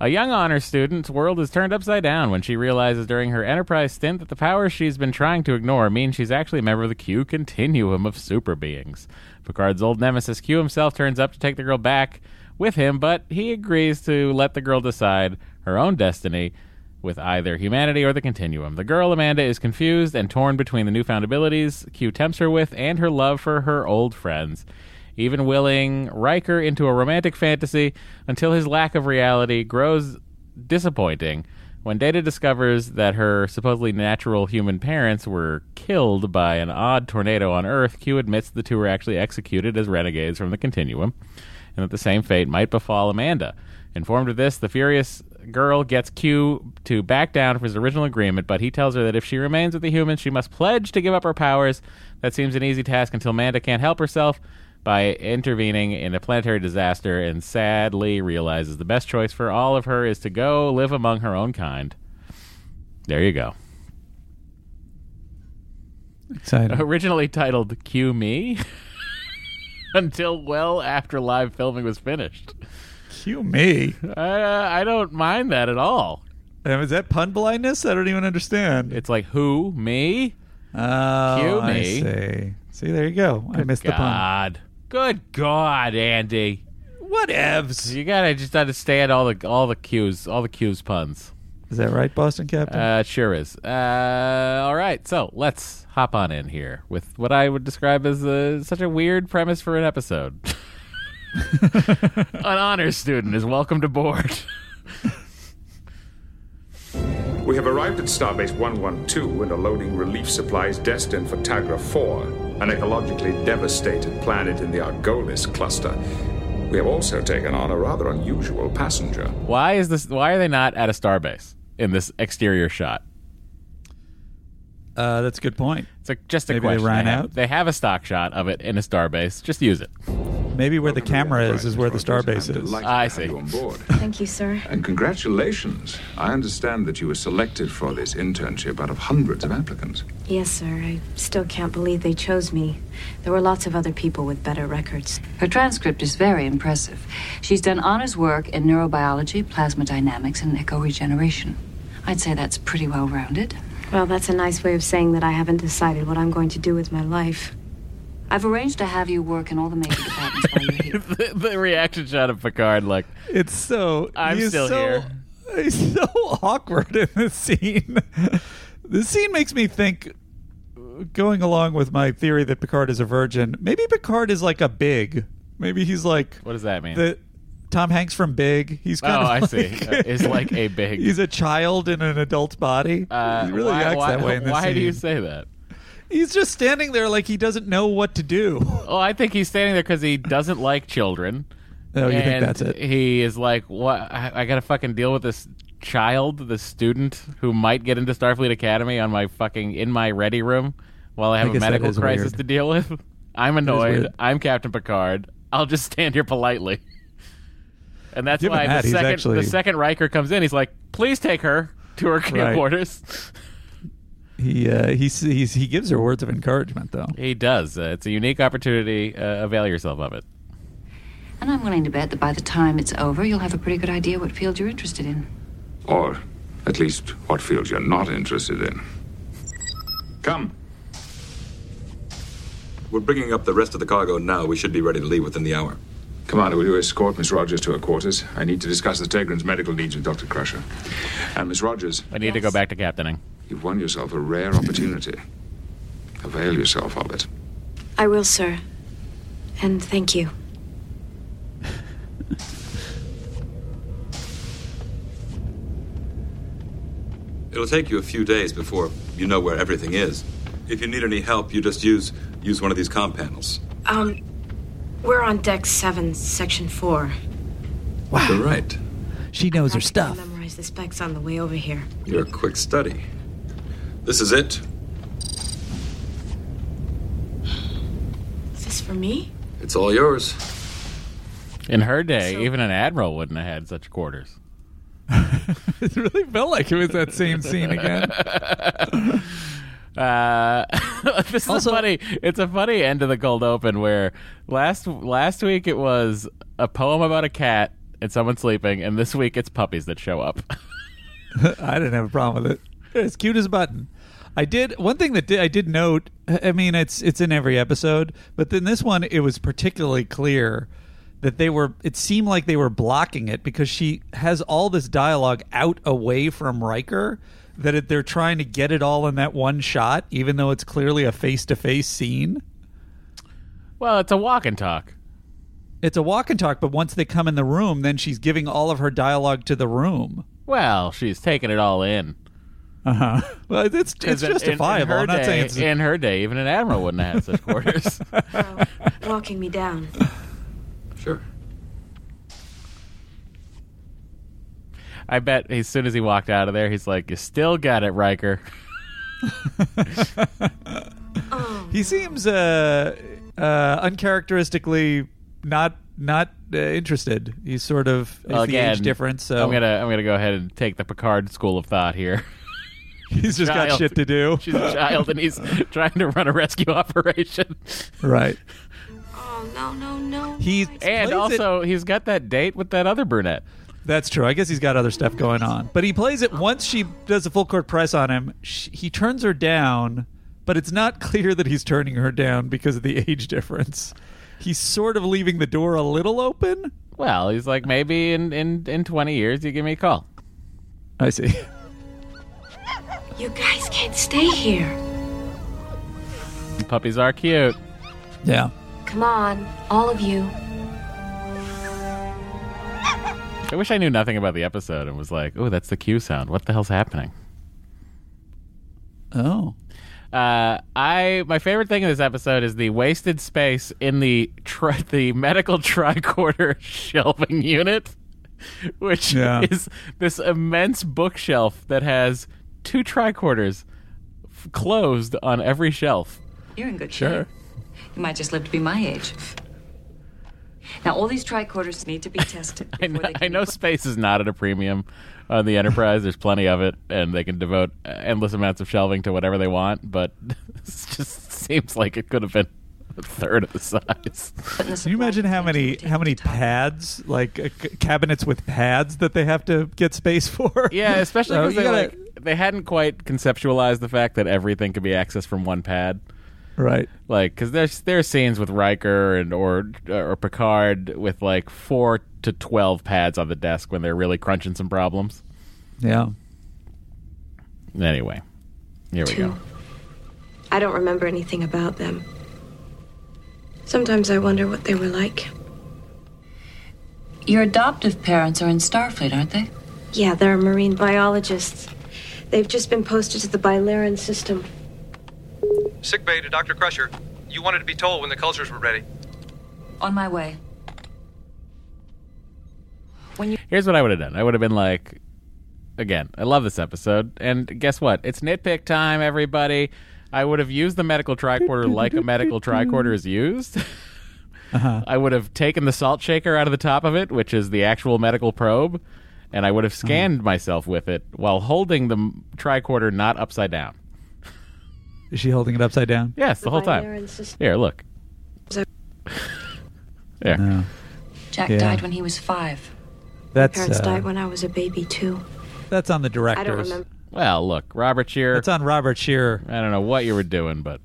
A young honor student's world is turned upside down when she realizes during her Enterprise stint that the powers she's been trying to ignore mean she's actually a member of the Q continuum of super beings. Picard's old nemesis Q himself turns up to take the girl back with him, but he agrees to let the girl decide her own destiny with either humanity or the continuum. The girl, Amanda, is confused and torn between the newfound abilities Q tempts her with and her love for her old friends, even willing Riker into a romantic fantasy until his lack of reality grows disappointing. When Data discovers that her supposedly natural human parents were killed by an odd tornado on Earth, Q admits the two were actually executed as renegades from the continuum, and that the same fate might befall Amanda. Informed of this, the furious girl gets Q to back down from his original agreement, but he tells her that if she remains with the humans, she must pledge to give up her powers. That seems an easy task until Amanda can't help herself by intervening in a planetary disaster and sadly realizes the best choice for all of her is to go live among her own kind. There you go. Exciting. Originally titled Q Me until well after live filming was finished. Cue me. I, I don't mind that at all. Um, is that pun blindness? I don't even understand. It's like who me? Oh, Cue I me. see. See, there you go. I missed the pun. God. Good God, Andy. Whatevs. You gotta just understand all the all the cues, all the cues puns. Is that right, Boston Captain? Uh, it sure is. Uh, all right, so let's hop on in here with what I would describe as a, such a weird premise for an episode. an honors student is welcome to board. We have arrived at Starbase 112 and are loading relief supplies destined for Tagra 4, an ecologically devastated planet in the Argolis cluster. We have also taken on a rather unusual passenger. Why is this? Why are they not at a starbase in this exterior shot? Uh, that's a good point. It's like just a Maybe they question. ran have, out? They have a stock shot of it in a starbase. Just use it. Maybe where the camera is is where the starbase is. I see. On board. Thank you, sir. And congratulations. I understand that you were selected for this internship out of hundreds of applicants. Yes, sir. I still can't believe they chose me. There were lots of other people with better records. Her transcript is very impressive. She's done honors work in neurobiology, plasma dynamics, and eco regeneration. I'd say that's pretty well rounded. Well, that's a nice way of saying that I haven't decided what I'm going to do with my life. I've arranged to have you work in all the major departments while you're here. the, the reaction shot of Picard, like It's so. I'm he's still so, here. He's so awkward in this scene. this scene makes me think, going along with my theory that Picard is a virgin, maybe Picard is like a big. Maybe he's like What does that mean? the Tom Hanks from Big. He's kind oh, of I like, see. Uh, is like a big. he's a child in an adult's body. uh, he really why, acts why, that way in this Why scene. do you say that? He's just standing there like he doesn't know what to do. Oh, I think he's standing there because he doesn't like children. Oh, you think that's it? He is like, what? I, I got to fucking deal with this child, this student who might get into Starfleet Academy on my fucking in my ready room while I have I a medical crisis weird. to deal with. I'm annoyed. I'm Captain Picard. I'll just stand here politely. And that's Given why that, the he's second actually- the second Riker comes in, he's like, "Please take her to her Right. quarters." He uh, he's, he's he gives her words of encouragement though. He does. Uh, it's a unique opportunity. Uh, avail yourself of it. And I'm willing to bet that by the time it's over, you'll have a pretty good idea what field you're interested in. Or at least what field you're not interested in. Come. We're bringing up the rest of the cargo now. We should be ready to leave within the hour. Commander, will you escort Miss Rogers to her quarters? I need to discuss the Tagran's medical needs with Dr. Crusher. And Miss Rogers, I need to go back to captaining. you've won yourself a rare opportunity. Avail yourself of it. I will, sir. And thank you. It'll take you a few days before you know where everything is. If you need any help, you just use use one of these comm panels. Um, we're on deck seven, section four. Wow. You're right. She knows her stuff. I stuff. memorized the specs on the way over here. You're a quick study. This is it. Is this for me? It's all yours. In her day, even an admiral wouldn't have had such quarters. it really felt like it was that same scene again. Uh, this is funny. It's a funny end to the cold open where last last week it was a poem about a cat, and someone sleeping, and this week it's puppies that show up. I didn't have a problem with it. It's cute as a button. I did one thing that did, I did note. I mean, it's it's in every episode, but then this one it was particularly clear that they were. It seemed like they were blocking it because she has all this dialogue out away from Riker. That it, they're trying to get it all in that one shot, even though it's clearly a face to face scene. Well, it's a walk and talk. It's a walk and talk, but once they come in the room, then she's giving all of her dialogue to the room. Well, she's taking it all in. Uh huh. Well, it's it's 'Cause in- in- justifiable. In, her I'm not day, saying it's in her day, even an admiral wouldn't have had such quarters. Walking me down. Sure. I bet as soon as he walked out of there, he's like, "You still got it, Riker." He seems uh, uh, uncharacteristically not not uh, interested. He's sort of Well, it's the age difference. So I'm gonna I'm gonna go ahead and take the Picard school of thought here. He's just got shit to do. She's a child, and he's trying to run a rescue operation. right. Oh no no no. He's and plays also he's got that date with that other brunette. That's true. I guess he's got other stuff going on. But he plays it once she does a full court press on him. Sh he turns her down, but it's not clear that he's turning her down because of the age difference. He's sort of leaving the door a little open. Well, he's like, maybe in in in 20 years you give me a call. I see. You guys can't stay here. Puppies are cute. Yeah. Come on, all of you. I wish I knew nothing about the episode and was like, "Oh, that's the Q sound. What the hell's happening?" Oh. Uh, I my favorite thing in this episode is the wasted space in the tri- the medical tricorder shelving unit, which Yeah. is this immense bookshelf that has two tricorders f- closed on every shelf. You're in good Sure. shape. You might just live to be my age. Now, all these tricorders need to be tested. I know, I know space is not at a premium on the Enterprise. There's plenty of it, and they can devote endless amounts of shelving to whatever they want. But this just seems like it could have been a third of the size. Can you imagine how many how many pads, like uh, c- cabinets with pads, that they have to get space for? Yeah, especially because you they, gotta- like, they hadn't quite conceptualized the fact that everything could be accessed from one pad. Right. Like, because there's there are scenes with Riker and or or Picard with like four to twelve pads on the desk when they're really crunching some problems. Yeah. Anyway, here we go. I don't remember anything about them. Sometimes I wonder what they were like. Your adoptive parents are in Starfleet, aren't they? Yeah, they're marine biologists. They've just been posted to the Bilaran system. Sick bay to Dr. Crusher. You wanted to be told when the cultures were ready. On my way. When you Here's what I would have done. I would have been like, again, I love this episode, and guess what? It's nitpick time, everybody. I would have used the medical tricorder like a medical tricorder is used. Uh-huh. I would have taken the salt shaker out of the top of it, which is the actual medical probe, and I would have scanned myself with it while holding the tricorder not upside down. Is she holding it upside down? Yes, the whole time. Bilaran. Here, look. There. Jack Yeah. died when he was five. That's Parents uh, died when I was a baby too. that's on the directors. I don't remember. Well, look, Robert Scheerer. That's on Robert Scheerer. I don't know what you were doing, but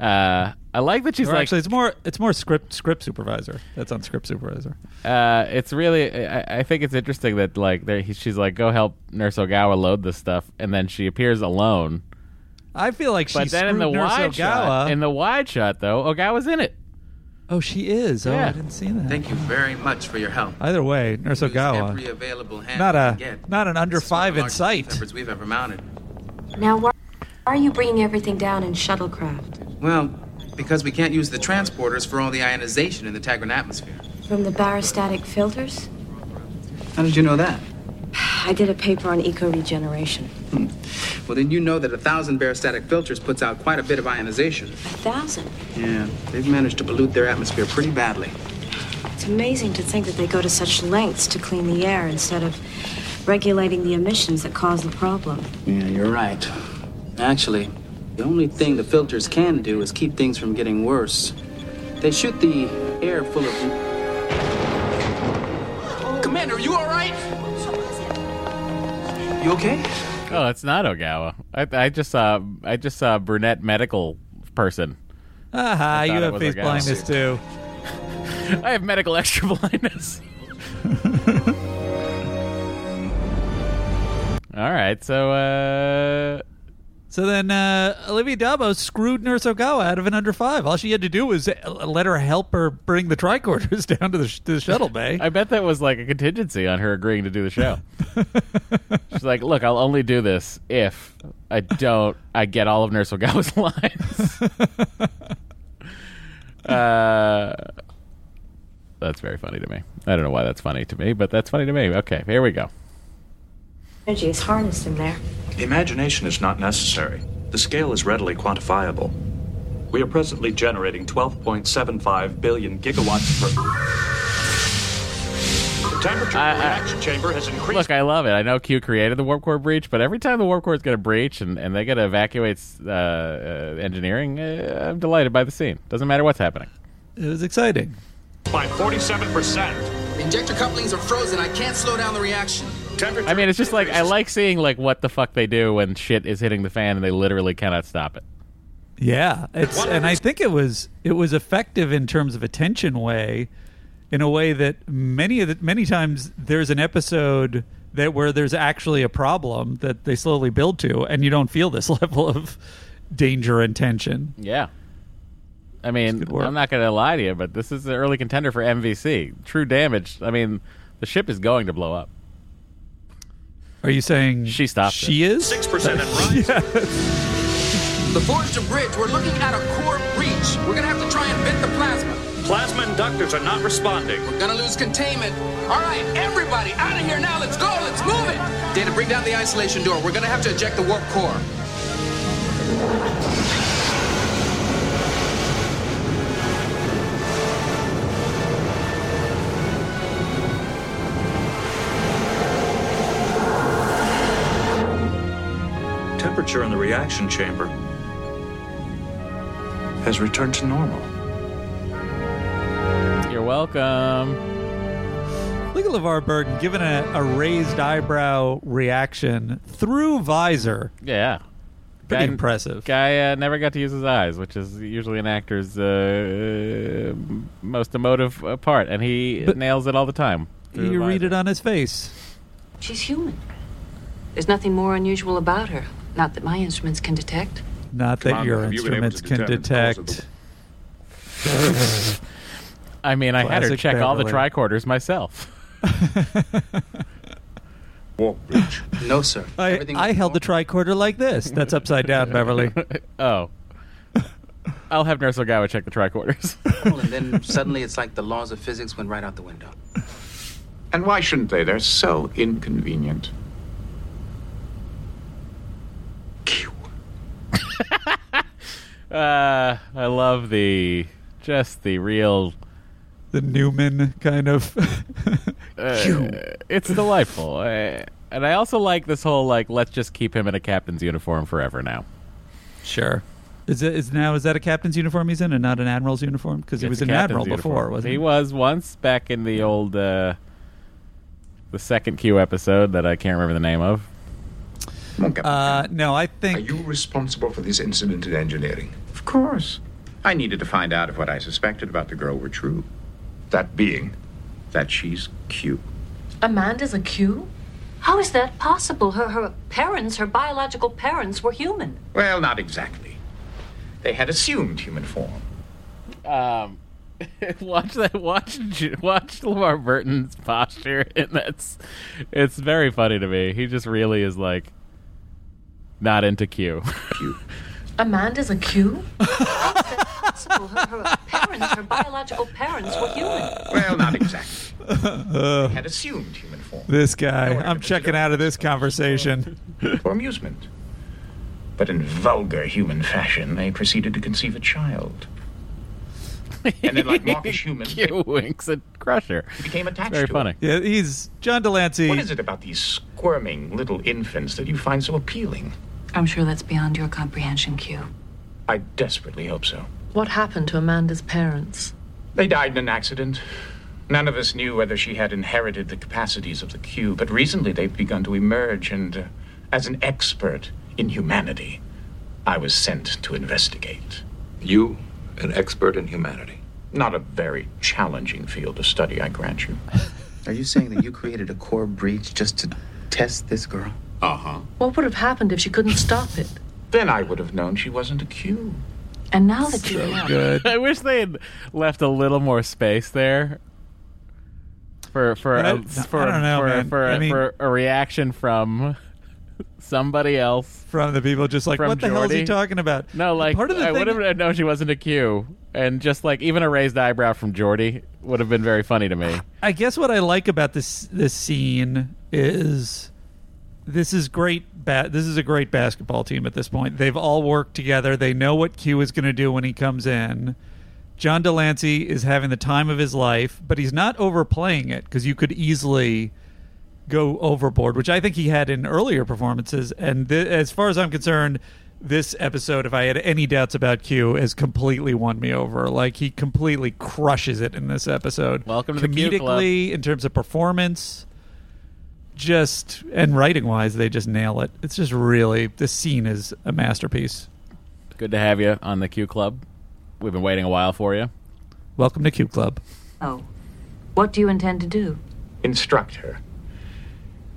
uh, I like that she's Or like. actually, it's more it's more script script supervisor. That's on script supervisor. Uh, it's really. I, I think it's interesting that like there, he, she's like, "Go help Nurse Ogawa load this stuff," and then she appears alone. I feel like she but then in the Nurse wide Ogawa. shot, in the wide shot though, Ogawa's in it. Oh, she is. Oh, Yeah. I didn't see that. Thank you very much for your help. Either way, Nurse Use Ogawa. every available hand Not we a can get. not an under This is one of five the in largest sight. efforts we've ever mounted. Now, why why are you bringing everything down in shuttlecraft Well, because we can't use the transporters for all the ionization in the Tagran atmosphere. from the barostatic filters? How did you know that? I did a paper on eco regeneration. Hmm. Well, then you know that a thousand barostatic filters puts out quite a bit of ionization. A thousand. Yeah, they've managed to pollute their atmosphere pretty badly. It's amazing to think that they go to such lengths to clean the air instead of regulating the emissions that cause the problem. Yeah, you're right. Actually, the only thing the filters can do is keep things from getting worse. They shoot the air full of. Commander, are you all right? You okay? Oh, it's not Ogawa. I, I just saw I just saw a brunette medical person. Aha, I you have was face Ogawa. blindness too. I have medical extra blindness. All right, so uh So then uh, Olivia d'Abo screwed Nurse Ogawa out of an under five. All she had to do was uh, let her help her bring the tricorders down to the, sh- to the shuttle bay. I bet that was like a contingency on her agreeing to do the show. She's like, "Look, I'll only do this if I don't. I get all of Nurse Ogawa's lines." uh, that's very funny to me. I don't know why that's funny to me, but that's funny to me. Okay, here we go. Energy is harnessed in there. Imagination is not necessary. The scale is readily quantifiable. We are presently generating 12.75 billion gigawatts per. The temperature of the reaction chamber has increased. Look, I love it. I know Q created the warp core breach, but every time the warp core is going to breach and, and they got to evacuate uh, uh, engineering, uh, I'm delighted by the scene. Doesn't matter what's happening. It was exciting. by 47%. Injector couplings are frozen. I can't slow down the reaction. I mean, it's just like I like seeing like what the fuck they do when shit is hitting the fan and they literally cannot stop it. Yeah, it's and I think it was it was effective in terms of attention way, in a way that many of the many times there's an episode that where there's actually a problem that they slowly build to, and you don't feel this level of danger and tension. Yeah. I mean, I'm not going to lie to you, but this is an early contender for MVC. True damage. I mean, the ship is going to blow up. Are you saying she stopped? She is six percent and rising. The Forrester Bridge, we're looking at a core breach. We're gonna have to try and vent the plasma. Plasma inductors are not responding. We're gonna lose containment. All right, everybody, out of here now. Let's go. Let's move it. Data, bring down the isolation door. We're gonna have to eject the warp core. Temperature in the reaction chamber has returned to normal. You're welcome. Look at LeVar Burton giving a, a raised eyebrow reaction through visor. Yeah. Pretty impressive. Guy uh, never got to use his eyes, which is usually an actor's uh, most emotive uh, part, and he But- nails it all the time. You the read visor. it on his face. She's human. There's nothing more unusual about her. Not that my instruments can detect. Not that Commander, your have you instruments can determine the cause detect. I mean, I had her Classic check all the tricorders myself. Warp breach. No, sir. I, I held the tricorder like this. That's upside down, Beverly. oh. I'll have Nurse Ogawa check the tricorders. and then suddenly it's like the laws of physics went right out the window. And why shouldn't they? They're so inconvenient. Uh, I love the just the real. The Newman kind of. Uh, it's delightful, uh, and I also like this whole like let's just keep him in a captain's uniform forever now. Sure. Is it is now is that a captain's uniform he's in and not an admiral's uniform? Because he was an captain's admiral before, wasn't he? he? was once back in the old uh, the second Q episode that I can't remember the name of. Uh, no, I think. Are you responsible for this incident in engineering? Of course. I needed to find out if what I suspected about the girl were true. That being, that she's Q. Amanda's a Q? How is that possible? Her her parents, her biological parents, were human. Well, not exactly. They had assumed human form. Um, watch that. Watch watch LeVar Burton's posture, and that's it's very funny to me. He just really is like not into Q. Q. Amanda's a Q? How is possible? Her, her parents, her biological parents, were human. Well, not exactly. Uh, They had assumed human form. this guy. I'm checking out of this conversation. for amusement. But in vulgar human fashion, they proceeded to conceive a child. And then, like mawkish humans, Q winks at Crusher. he became attached Very to funny. it. Yeah, he's John de Lancie. What is it about these squirming little infants that you find so appealing? I'm sure that's beyond your comprehension, Q. I desperately hope so. What happened to Amanda's parents? They died in an accident. None of us knew whether she had inherited the capacities of the Q, but recently they've begun to emerge, and uh, as an expert in humanity, I was sent to investigate. You, an expert in humanity. Not a very challenging field of study, I grant you. Are you saying that you created a core breach just to test this girl? Uh huh. What would have happened if she couldn't stop it? Then I would have known she wasn't a Q. And now that you know, Good. I wish they had left a little more space there for for I- a, I for don't know, for, man. for, I mean- for a reaction from somebody else from the people just like from what the hell is he talking about? No, like part of the I thing- would have known she wasn't a Q, and just like even a raised eyebrow from Geordi would have been very funny to me. I guess what I like about this this scene is this is great. Ba- this is a great basketball team at this point. They've all worked together. They know what Q is going to do when he comes in. John de Lancie is having the time of his life, but he's not overplaying it because you could easily go overboard, which I think he had in earlier performances. And th- as far as I'm concerned, this episode, if I had any doubts about Q, has completely won me over. Like he completely crushes it in this episode. Welcome to the Q Club. comedically, in terms of performance, just and writing wise, they just nail it. It's just really this scene is a masterpiece. Good to have you on the Q Club. We've been waiting a while for you. Welcome to Q Club. Oh. What do you intend to do? Instruct her.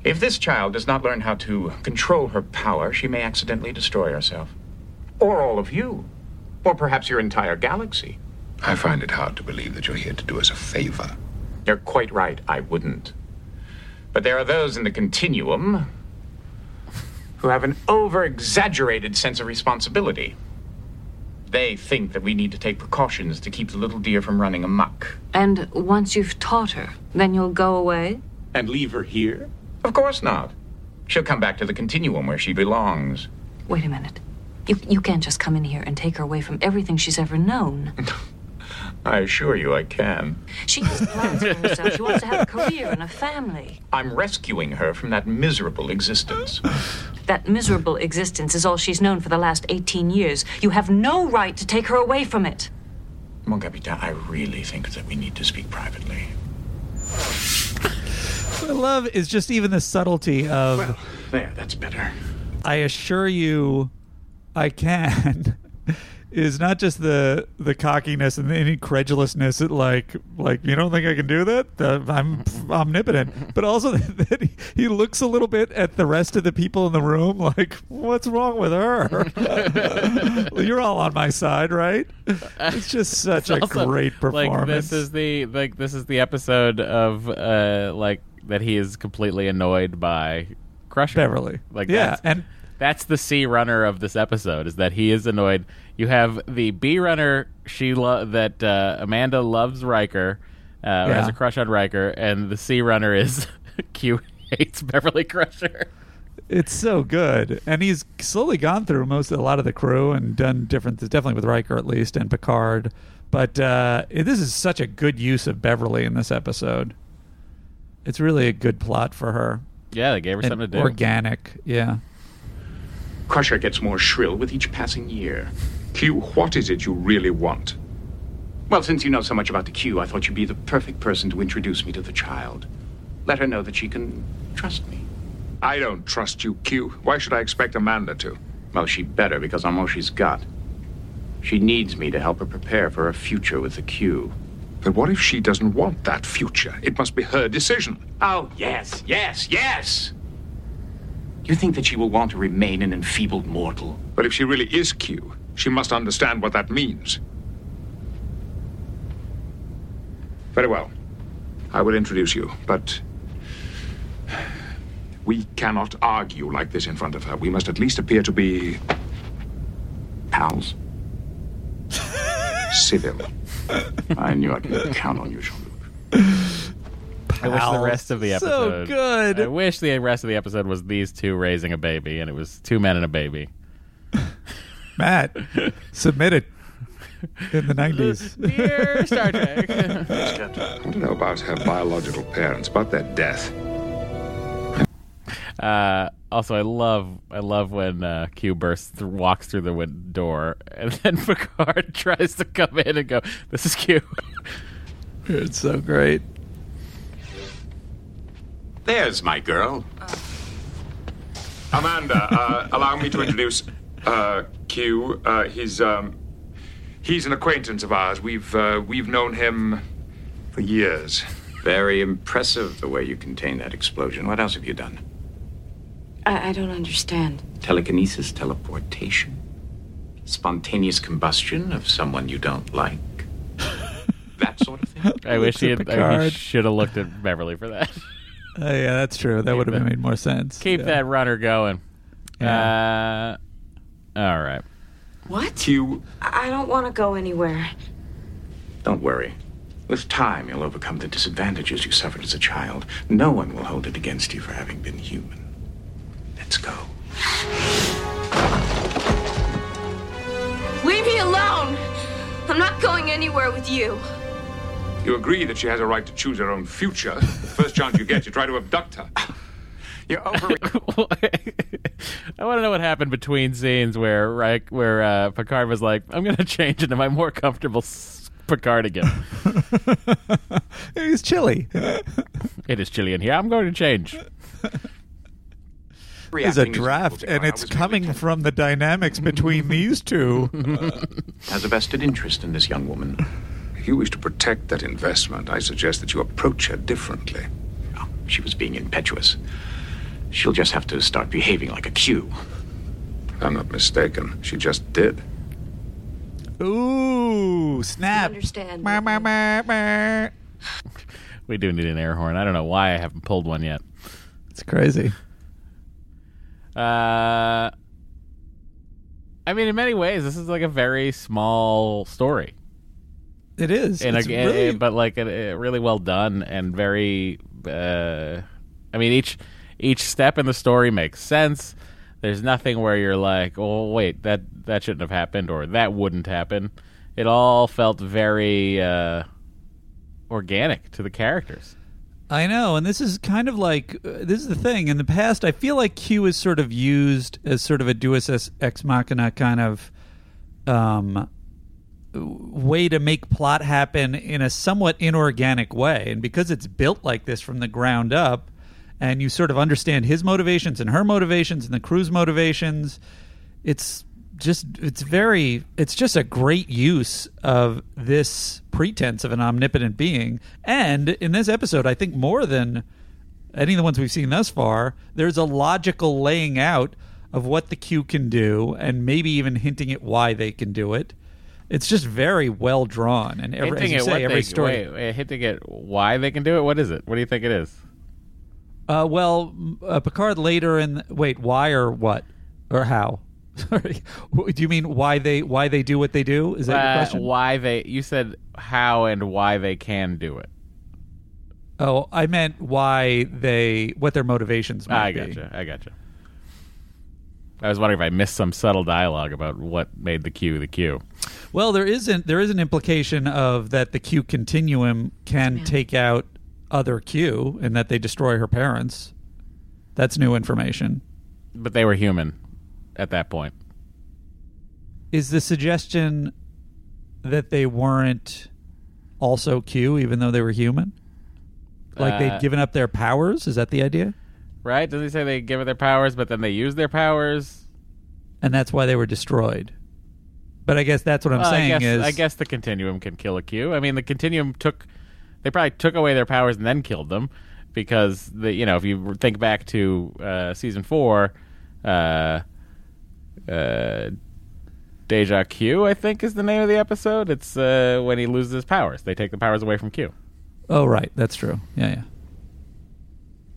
If this child does not learn how to control her power, she may accidentally destroy herself. Or all of you. Or perhaps your entire galaxy. I find it hard to believe that you're here to do us a favor. You're quite right, I wouldn't. But there are those in the continuum who have an over exaggerated sense of responsibility. They think that we need to take precautions to keep the little deer from running amok. And once you've taught her, then you'll go away? And leave her here? Of course not. She'll come back to the continuum where she belongs. Wait a minute. You, you can't just come in here and take her away from everything she's ever known. I assure you I can. She has plans for herself. She wants to have a career and a family. I'm rescuing her from that miserable existence. That miserable existence is all she's known for the last 18 years. You have no right to take her away from it. Mon Capitan, I really think that we need to speak privately. What I love is just even the subtlety of. There, that's better. I assure you, I can. Is not just the the cockiness and the incredulousness. That like like you don't think I can do that? Uh, I'm omnipotent, but also that he, he looks a little bit at the rest of the people in the room. Like, what's wrong with her? You're all on my side, right? It's just such a also, great performance. Like this is the like this is the episode of uh like that he is completely annoyed by Crusher Beverly. Like Yeah, that's, and- that's the C runner of this episode is that he is annoyed. You have the B runner she lo- that uh, Amanda loves Riker, uh, or has a crush on Riker, and the C runner is Q hates Beverly Crusher. It's so good, and he's slowly gone through most of, a lot of the crew and done different. Definitely with Riker at least and Picard, but uh, this is such a good use of Beverly in this episode. It's really a good plot for her. Yeah, they gave her And something to do. Organic, yeah. Crusher gets more shrill with each passing year. Q, what is it you really want? Well, since you know so much about the Q, I thought you'd be the perfect person to introduce me to the child. Let her know that she can trust me. I don't trust you, Q. Why should I expect Amanda to? Well, she better, because I'm all she's got. She needs me to help her prepare for a future with the Q. But what if she doesn't want that future? It must be her decision. Oh, yes, yes, yes! You think that she will want to remain an enfeebled mortal? But if she really is Q, she must understand what that means. Very well. I will introduce you, but we cannot argue like this in front of her. We must at least appear to be pals. Civil. I knew I could count on you, Jean-Luc. I wish the rest of the episode. So good. I wish the rest of the episode was these two raising a baby, and it was two men and a baby. Matt submitted in the nineties. Dear Star Trek. I don't know about her biological parents, about their death. Uh, also, I love I love when uh, Q bursts th- walks through the win- door, and then Picard tries to come in and go, "This is Q." It's so great. There's my girl. Amanda, uh, allow me to introduce uh, Q. Uh, he's um, he's an acquaintance of ours. We've uh, we've known him for years. Very impressive the way you contained that explosion. What else have you done? I, I don't understand. Telekinesis, teleportation, spontaneous combustion of someone you don't like. that sort of thing. I wish he, had, I Picard. should have looked at Beverly for that. Uh, yeah, that's true. That would have made more sense. Keep Yeah. that runner going. Uh, all right. What? You. I don't want to go anywhere. Don't worry. With time, you'll overcome the disadvantages you suffered as a child. No one will hold it against you for having been human. Let's go. Leave me alone! I'm not going anywhere with you. You agree that she has a right to choose her own future. The first chance you get, you try to abduct her. You're over. I want to know what happened between scenes where right where uh, Picard was like, "I'm going to change into my more comfortable s- Picard again." He's chilly. it is chilly in here. I'm going to change. There's a draft, and it's coming from the dynamics between these two. Has a vested interest in this young woman. If you wish to protect that investment, I suggest that you approach her differently. Oh, she was being impetuous. She'll just have to start behaving like a Q. If I'm not mistaken. She just did. Ooh, snap. Understand. Bah, bah, bah, bah. We do need an air horn. I don't know why I haven't pulled one yet. It's crazy. Uh, I mean, in many ways, this is like a very small story. It is. and It's again, really- but like a, really well done and very. Uh, I mean, each each step in the story makes sense. There's nothing where you're like, "Oh, wait, that that shouldn't have happened," or "That wouldn't happen." It all felt very uh, organic to the characters. I know, and this is kind of like uh, this is the thing. In the past, I feel like Q is sort of used as sort of a Deus ex- machina kind of um, way to make plot happen in a somewhat inorganic way, and because it's built like this from the ground up, and you sort of understand his motivations and her motivations and the crew's motivations, it's just it's very it's just a great use of this pretense of an omnipotent being and in this episode i think more than any of the ones we've seen thus far there's a logical laying out of what the q can do and maybe even hinting at why they can do it it's just very well drawn and every, as you say, every they story wait, hinting at why they can do it. What is it? What do you think it is? Uh, well, uh, Picard later in wait, why or what or how? Sorry, do you mean why they why they do what they do? Is that your Uh, question? Why they? You said how and why they can do it. Oh, I meant why they what their motivations might I be. gotcha. I gotcha. I was wondering if I missed some subtle dialogue about what made the Q the Q. Well, there isn't there is an implication of that the Q continuum can take out other Q and that they destroy her parents. That's new information. But they were human at that point. Is the suggestion that they weren't also Q even though they were human? Like Uh, they'd given up their powers? Is that the idea? Right? Doesn't he say they give it their powers, but then they use their powers? And that's why they were destroyed. But I guess that's what I'm Well, saying I guess, is I guess the continuum can kill a Q. I mean, the continuum took they probably took away their powers and then killed them because the you know if you think back to uh, season four, uh, uh, Deja Q I think is the name of the episode. It's uh, when he loses his powers. They take the powers away from Q. Oh right, that's true. Yeah, yeah.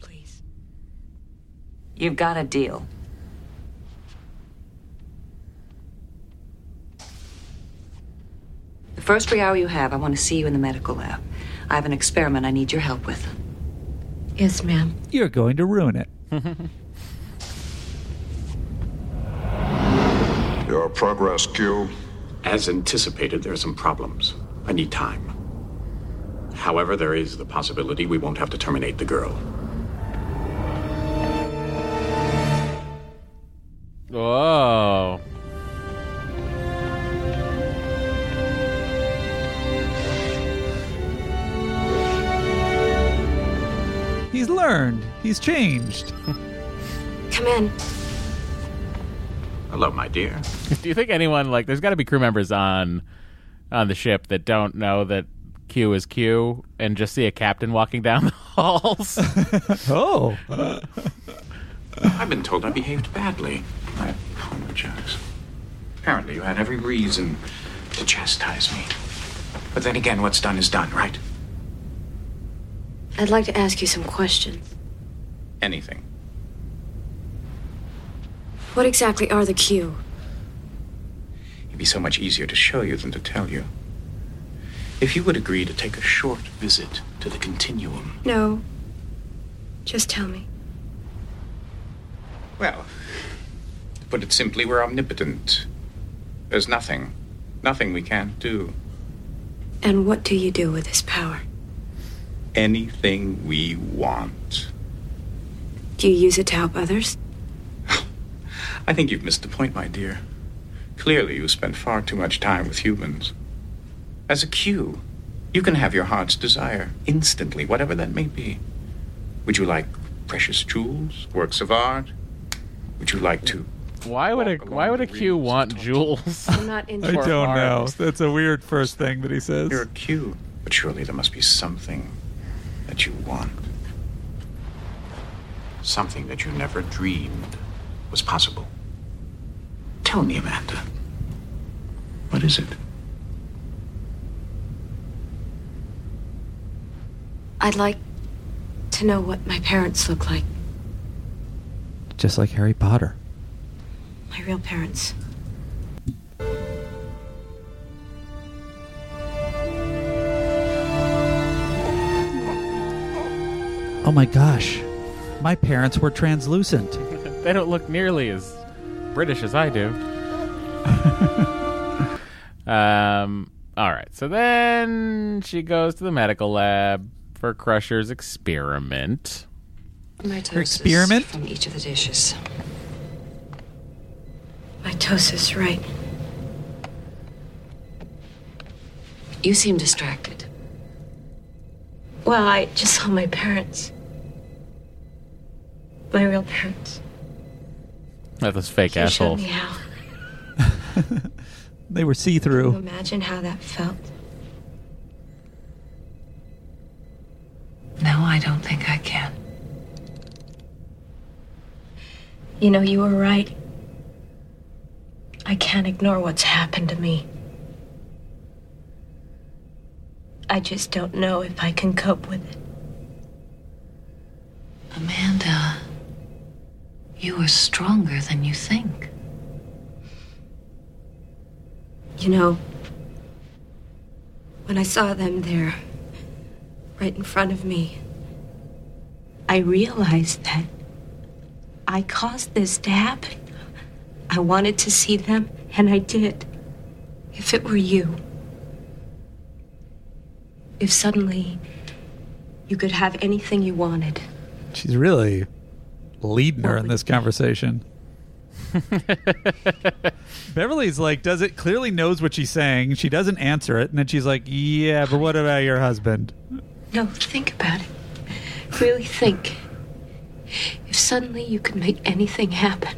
Please, you've got a deal. The first free hour you have, I want to see you in the medical lab. I have an experiment I need your help with. Yes, ma'am. You're going to ruin it. Your progress, Q. As anticipated, there are some problems. I need time. However, there is the possibility we won't have to terminate the girl. Whoa. Learned. He's changed. Come in. Hello, my dear. Do you think anyone like there's got to be crew members on on the ship that don't know that Q is Q and just see a captain walking down the halls? oh. I've been told I behaved badly. I apologize. Apparently, you had every reason to chastise me. But then again, what's done is done, right? I'd like to ask you some questions. Anything. What exactly are the Q? It'd be so much easier to show you than to tell you. If you would agree to take a short visit to the continuum. No. Just tell me. Well, to put it simply, we're omnipotent. There's nothing, nothing we can't do. And what do you do with this power? Anything we want. Do you use it to help others? I think you've missed the point, my dear. Clearly, you spend far too much time with humans. As a Q, you can have your heart's desire instantly, whatever that may be. Would you like precious jewels, works of art? Would you like to? Why would a why would a Q want jewels? I'm not I don't know. That's a weird first thing that he says. You're a Q, but surely there must be something that you want. Something that you never dreamed was possible. Tell me, Amanda. What is it? I'd like to know what my parents look like. Just like Harry Potter. My real parents. Oh my gosh. My parents were translucent. they don't look nearly as British as I do. um. All right. So then she goes to the medical lab for Crusher's experiment. Mitosis Her experiment? from each of the dishes. Mitosis, right. You seem distracted. Well, I just saw my parents. My real parents. That those fake You showed assholes. me how. They were see Can you through. imagine how that felt? No, I don't think I can. You know, you were right. I can't ignore what's happened to me. I just don't know if I can cope with it. Amanda, you are stronger than you think. You know, when I saw them there, right in front of me, I realized that I caused this to happen. I wanted to see them, and I did. If it were you, if suddenly you could have anything you wanted, She's really leading her in this conversation. Beverly's like, does it clearly knows what she's saying. She doesn't answer it, and then she's like, "Yeah, but what about your husband?" no, think about it. Really think. If suddenly you could make anything happen,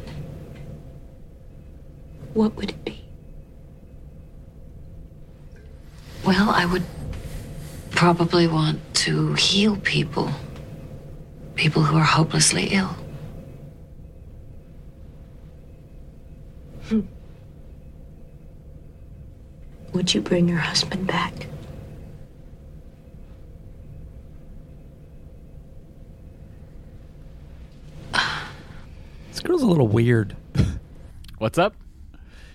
what would it be? Well, I would probably want to heal people. People who are hopelessly ill. Would you bring your husband back? This girl's a little weird. What's up?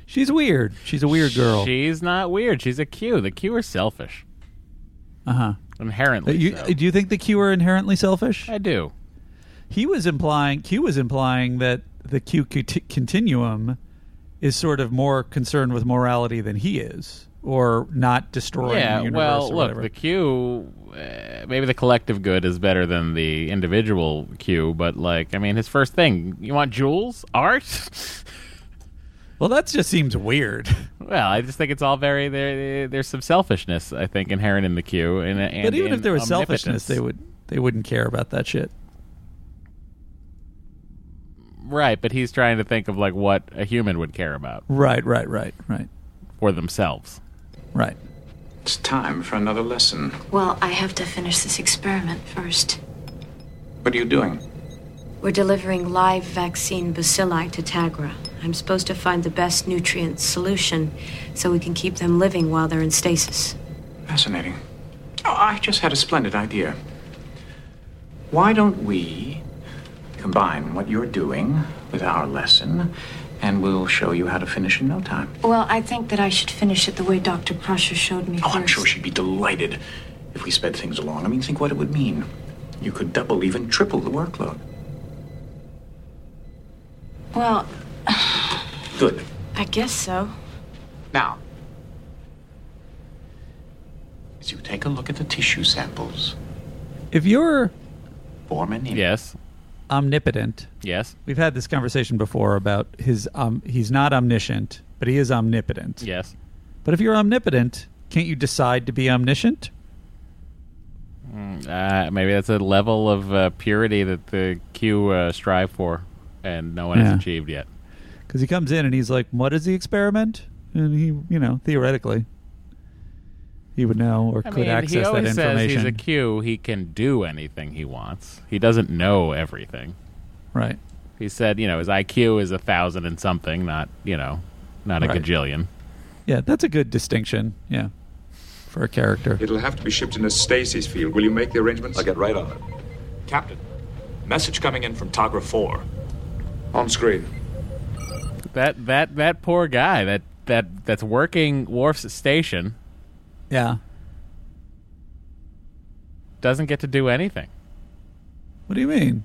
She's weird. She's a weird girl. She's not weird. She's a Q. The Q are selfish. Uh huh. Inherently. You, so. Do you think the Q are inherently selfish? I do. He was implying Q was implying that the Q continuum is sort of more concerned with morality than he is, or not destroying yeah, the universe well, look, whatever. the Q, uh, maybe the collective good is better than the individual Q, but like, I mean, his first thing, you want jewels, art. well, that just seems weird. Well, I just think it's all very there. There's some selfishness, I think, inherent in the Q. And, and but even if there was selfishness, they would they wouldn't care about that shit. Right, but he's trying to think of like what a human would care about Right, right, right, right, for themselves. right. It's time for another lesson. Well, I have to finish this experiment first. What are you doing? We're delivering live vaccine bacilli to Tagra. I'm supposed to find the best nutrient solution so we can keep them living while they're in stasis. Fascinating. Oh, I just had a splendid idea. Why don't we combine what you're doing with our lesson, and we'll show you how to finish in no time? Well, I think that I should finish it the way Dr. Crusher showed me Oh, I'm sure she'd be delighted if we sped things along. I mean, think what it would mean. You could double, even triple the workload. Well, Good. I guess so. Now, as you take a look at the tissue samples, If you're form an image. Yes. Omnipotent, Yes. we've had this conversation before about his. Um, he's not omniscient, but he is omnipotent. Yes. But if you're omnipotent, can't you decide to be omniscient? Mm, Uh, maybe that's a level of uh, purity that the Q uh, strive for, and no one Yeah. has achieved yet. Because he comes in and he's like, "What is the experiment?" And he, you know, theoretically, he would know or I could mean, access he that always says he's a Q. He can do anything he wants. He doesn't know everything. Right. He said, you know, his IQ is a thousand and something, not you know, not a Right. gajillion. Yeah, that's a good distinction. Yeah, for a character. It'll have to be shipped in a stasis field. Will you make the arrangements? I'll get right on it. Captain, message coming in from Tagra 4. On screen. That that that poor guy that that that's working Worf's station Yeah. doesn't get to do anything. What do you mean?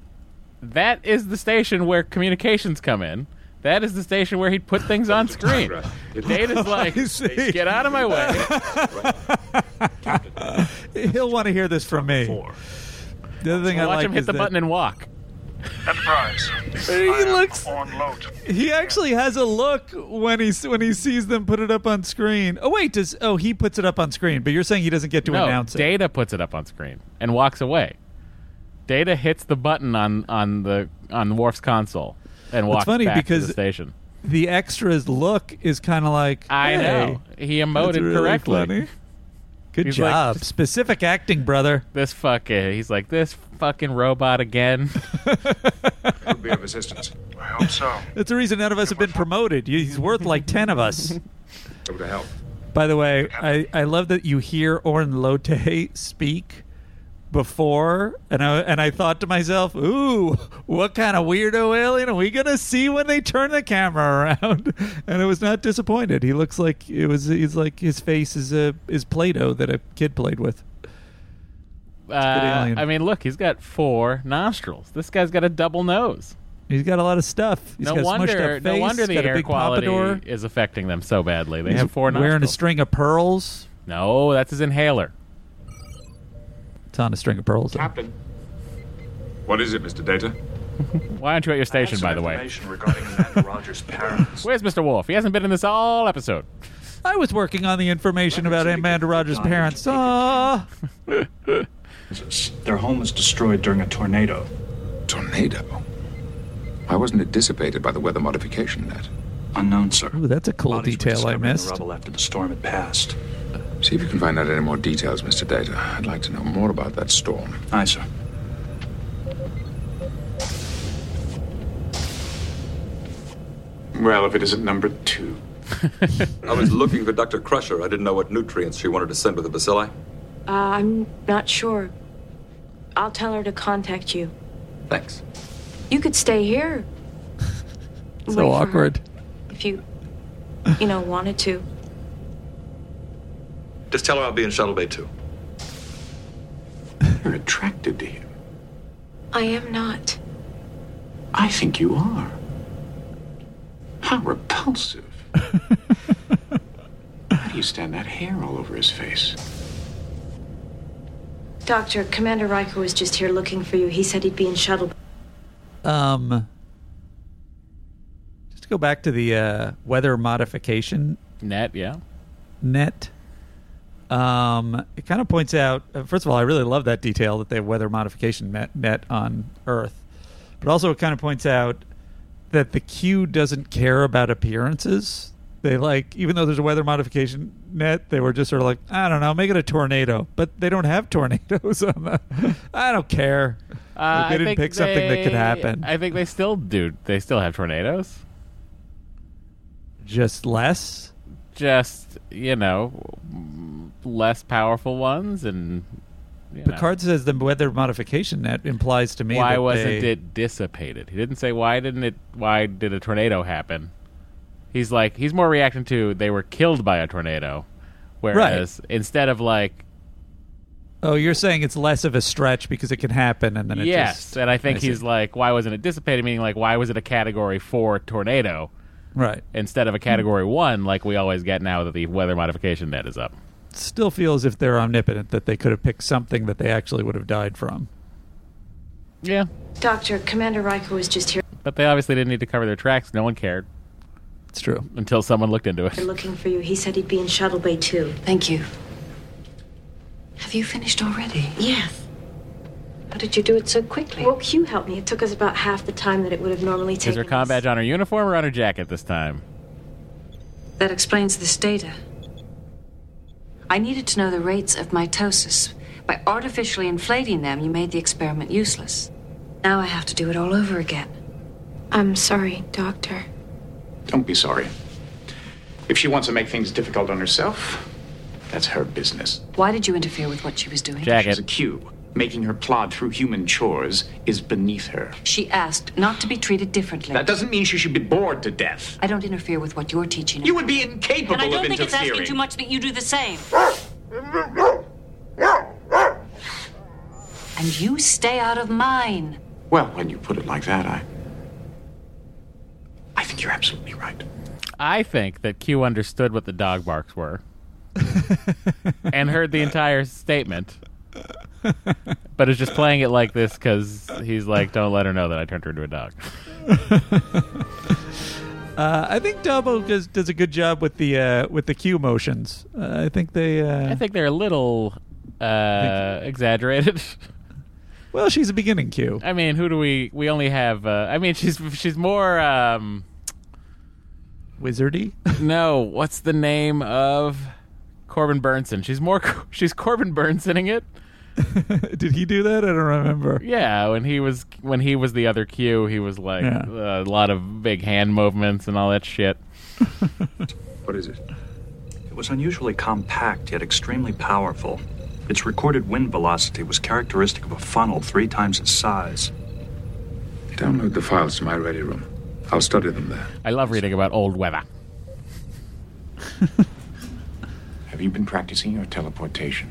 That is the station where communications come in. That is the station where he'd put things on screen. Data's like, get out of my way. He'll want to hear this from me. The other thing I Watch like him hit the that button and walk. Enterprise. he looks. On load. He actually has a look when he when he sees them put it up on screen. Oh wait, does oh he puts it up on screen? But you're saying he doesn't get to no, announce it. Data puts it up on screen and walks away. Data hits the button on on the on Worf's console and It's walks funny back because to the station. The extras look is kind of like I know he that's emoted really correctly. funny. Good He's like, job. Specific acting, brother. This fucking he's like this fucking robot again. Could be of assistance. I hope so. That's the reason none of us have been promoted. He's worth like ten of us. Able to help. By the way, I, I love that you hear Oren Lote speak before, and I and I thought to myself, "Ooh, what kind of weirdo alien are we gonna see when they turn the camera around?" And I was not disappointed. He looks like it was. He's like his face is a is Play-Doh that a kid played with. Uh. I mean, look, he's got four nostrils. This guy's got a double nose. He's got a lot of stuff. He's no got a smushed wonder, no wonder the air quality pompadour. is affecting them so badly. They He's have four wearing a string of pearls. no, that's his inhaler. It's on a string of pearls. though. Captain, What is it, Mr. Data? Why aren't you at your station, by the way? regarding Amanda Rogers' parents. Where's Mr. Worf? He hasn't been in this all episode. I was working on the information about Amanda Rogers' parents. Ah. Their home was destroyed during a tornado. Tornado? Why wasn't it dissipated by the weather modification net? Unknown, sir. Ooh, that's a cool Bodies were detail I discovered in the missed. rubble after the storm had passed. See if you can find out any more details, Mr. Data. I'd like to know more about that storm. Aye, sir. Well, if it isn't number two. I was looking for Dr. Crusher. I didn't know what nutrients she wanted to send with the bacilli. Uh, I'm not sure. I'll tell her to contact you. Thanks. You could stay here. Wait So awkward. If you, you know, wanted to. Just tell her I'll be in Shuttle Bay two. You're attracted to him. I am not. I think you are. How repulsive. How do you stand that hair all over his face? Doctor, Commander Riker was just here looking for you. He said he'd be in shuttle. Um, just to go back to the uh, weather modification Net, yeah. net. Um, it kind of points out. Uh, first of all, I really love that detail that they have weather modification net, net on Earth, but also it kind of points out that the Q doesn't care about appearances. They like, even though there's a weather modification net, they were just sort of like, I don't know, make it a tornado. But they don't have tornadoes on the. I don't care. Uh, Like, they I didn't pick something that could happen. I think they still do. They still have tornadoes. Just less. Just you know, less powerful ones, and you know. Picard says the weather modification net implies to me. why that wasn't they- it dissipated? He didn't say why didn't it? Why did a tornado happen? He's like he's more reacting to they were killed by a tornado, whereas instead of like Oh, you're saying it's less of a stretch because it can happen, and then it yes, just. and I think see. he's like why wasn't it dissipated? Meaning like why was it a category four tornado? Right. Instead of a category one, like we always get now that the weather modification net is up. Still feel as if they're omnipotent that they could have picked something that they actually would have died from. Yeah. Doctor, Commander Riker was just here But they obviously didn't need to cover their tracks. No one cared. It's true. Until someone looked into it. They're looking for you. He said he'd be in Shuttle Bay two. Thank you. Have you finished already? Yes. How did you do it so quickly? Well, Q helped me. It took us about half the time that it would have normally taken. Is taken. her com badge on her uniform or on her jacket this time? That explains this data. I needed to know the rates of mitosis. By artificially inflating them, you made the experiment useless. Now I have to do it all over again. I'm sorry, Doctor. Don't be sorry. If she wants to make things difficult on herself, that's her business. Why did you interfere with what she was doing? She's a Q. Making her plod through human chores is beneath her. She asked not to be treated differently. That doesn't mean she should be bored to death. I don't interfere with what you're teaching. You would be incapable of interfering. and I don't think it's asking too much that you do the same. and you stay out of mine. Well, when you put it like that, I. I think you're absolutely right. I think that Q understood what the dog barks were and heard the entire statement, but it's just playing it like this because he's like, "Don't let her know that I turned her into a dog." Uh, I think d'Abo does, does a good job with the uh, with the Q motions. Uh, I think they. Uh, I think they're a little uh, exaggerated. Well, she's a beginning Q. I mean, who do we? We only have. Uh, I mean, she's she's more. Um, Wizardy. no, what's the name of Corbin Bernsen? She's more. She's Corbin Bernsening it. Did he do that? I don't remember. Yeah, when he was when he was the other Q, he was like Yeah. uh, a lot of big hand movements and all that shit. What is it? It was unusually compact yet extremely powerful. Its recorded wind velocity was characteristic of a funnel three times its size. Download the files to my ready room. I'll study them there. I love reading about old weather. Have you been practicing your teleportation?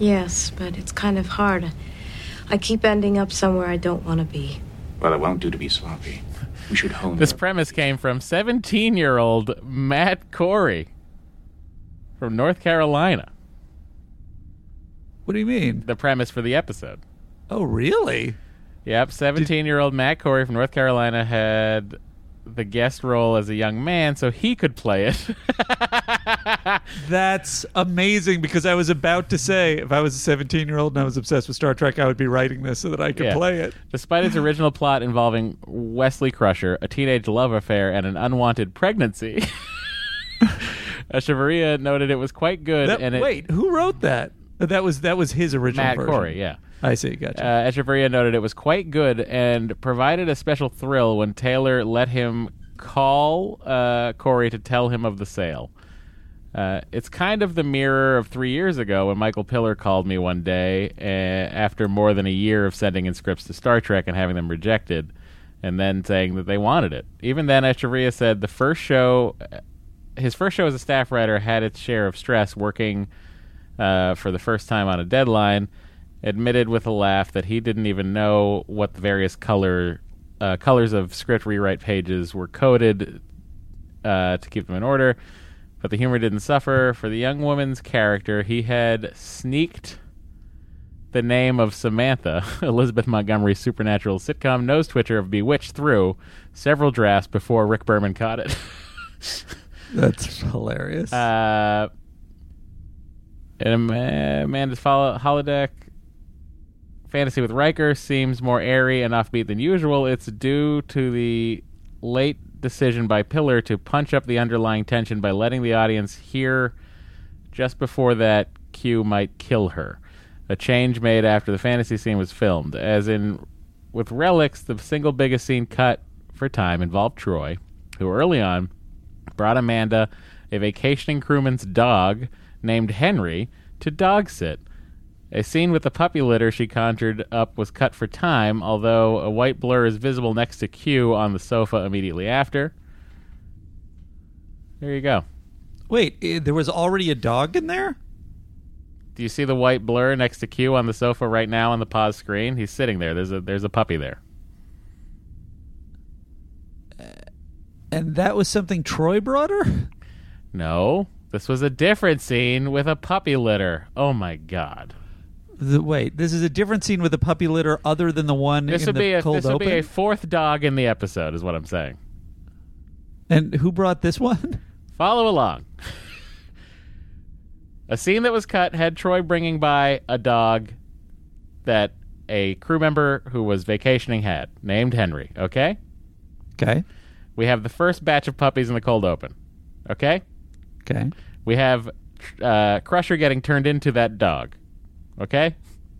Yes, but it's kind of hard. I keep ending up somewhere I don't want to be. Well, it won't do to be sloppy. We should hone This premise came from 17 year old Matt Corey from North Carolina. What do you mean? The premise for the episode. Oh, really? Yep, 17 year old Matt Corey from North Carolina had the guest role as a young man so he could play it. That's amazing because I was about to say if I was a 17 year old and I was obsessed with Star Trek, I would be writing this so that I could Yeah. play it. Despite its original plot involving Wesley Crusher, a teenage love affair, and an unwanted pregnancy, Echevarria noted it was quite good. That- and it, wait, who wrote that? That was that was his original Matt version. Corey, yeah. I see. Gotcha. Uh, Echevarria noted it was quite good and provided a special thrill when Taylor let him call uh, Corey to tell him of the sale. Uh, it's kind of the mirror of three years ago when Michael Piller called me one day uh, after more than a year of sending in scripts to Star Trek and having them rejected, and then saying that they wanted it. Even then, Echevarria said the first show, his first show as a staff writer, had its share of stress working uh, for the first time on a deadline. Admitted with a laugh that he didn't even know what the various color uh, colors of script rewrite pages were coded uh, to keep them in order. But the humor didn't suffer. For the young woman's character, he had sneaked the name of Samantha, Elizabeth Montgomery's supernatural sitcom nose twitcher of Bewitched, through several drafts before Rick Berman caught it. That's hilarious. Uh, and Amanda's holodeck fantasy with Riker seems more airy and offbeat than usual. It's due to the late decision by Piller to punch up the underlying tension by letting the audience hear just before that Q might kill her. A change made after the fantasy scene was filmed. As in, with Relics, the single biggest scene cut for time involved Troi, who early on brought Amanda a vacationing crewman's dog named Henry to dog sit. A scene with the puppy litter she conjured up was cut for time, although a white blur is visible next to Q on the sofa immediately after. There you go. Wait, eh, there was already a dog in there? Do you see the white blur next to Q on the sofa right now on the pause screen? He's sitting there. There's a there's a puppy there. And that was something Troi brought her? No, this was a different scene with a puppy litter. Oh my god. The, wait, this is a different scene with a puppy litter other than the one This in would the be a cold this would open? be a fourth dog in the episode, is what I'm saying. And who brought this one? Follow along. a scene that was cut had Troi bringing by a dog that a crew member who was vacationing had, named Henry. Okay? Okay. We have the first batch of puppies in the cold open. Okay? Okay. We have uh, Crusher getting turned into that dog. Okay?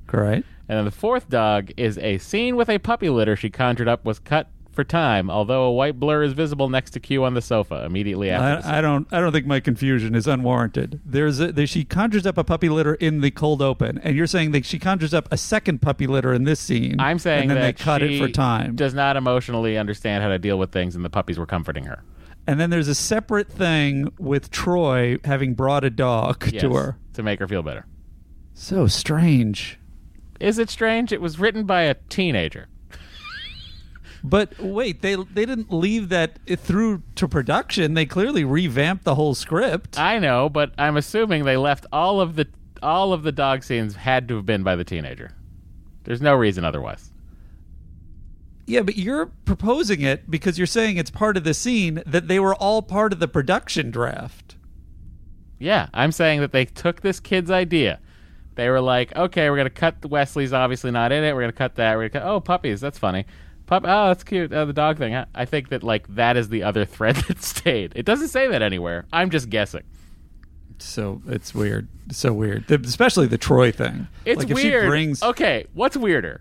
Great. And then the fourth dog is a scene with a puppy litter she conjured up was cut for time, although a white blur is visible next to Q on the sofa immediately after. I, I don't. I don't think my confusion is unwarranted. There's a, there, she conjures up a puppy litter in the cold open, and you're saying that she conjures up a second puppy litter in this scene. I'm saying and then that they cut it she for time. Does not emotionally understand how to deal with things, and the puppies were comforting her. And then there's a separate thing with Troi having brought a dog Yes, to her. to make her feel better. So strange. Is it strange? It was written by a teenager. But wait, they they didn't leave that through to production. They clearly revamped the whole script. I know, but I'm assuming they left all of the all of the dog scenes had to have been by the teenager. There's no reason otherwise. Yeah, but you're proposing it because you're saying it's part of the scene that they were all part of the production draft. Yeah, I'm saying that they took this kid's idea. They were like, okay, we're gonna cut the Wesley's obviously not in it. We're gonna cut that. We're gonna cut. Oh, puppies, that's funny. Pup. Oh, that's cute. Oh, the dog thing. I, I think that like that is the other thread that stayed. It doesn't say that anywhere. I'm just guessing. So it's weird. So weird, The- especially the Troi thing. It's like weird. she brings Okay, what's weirder?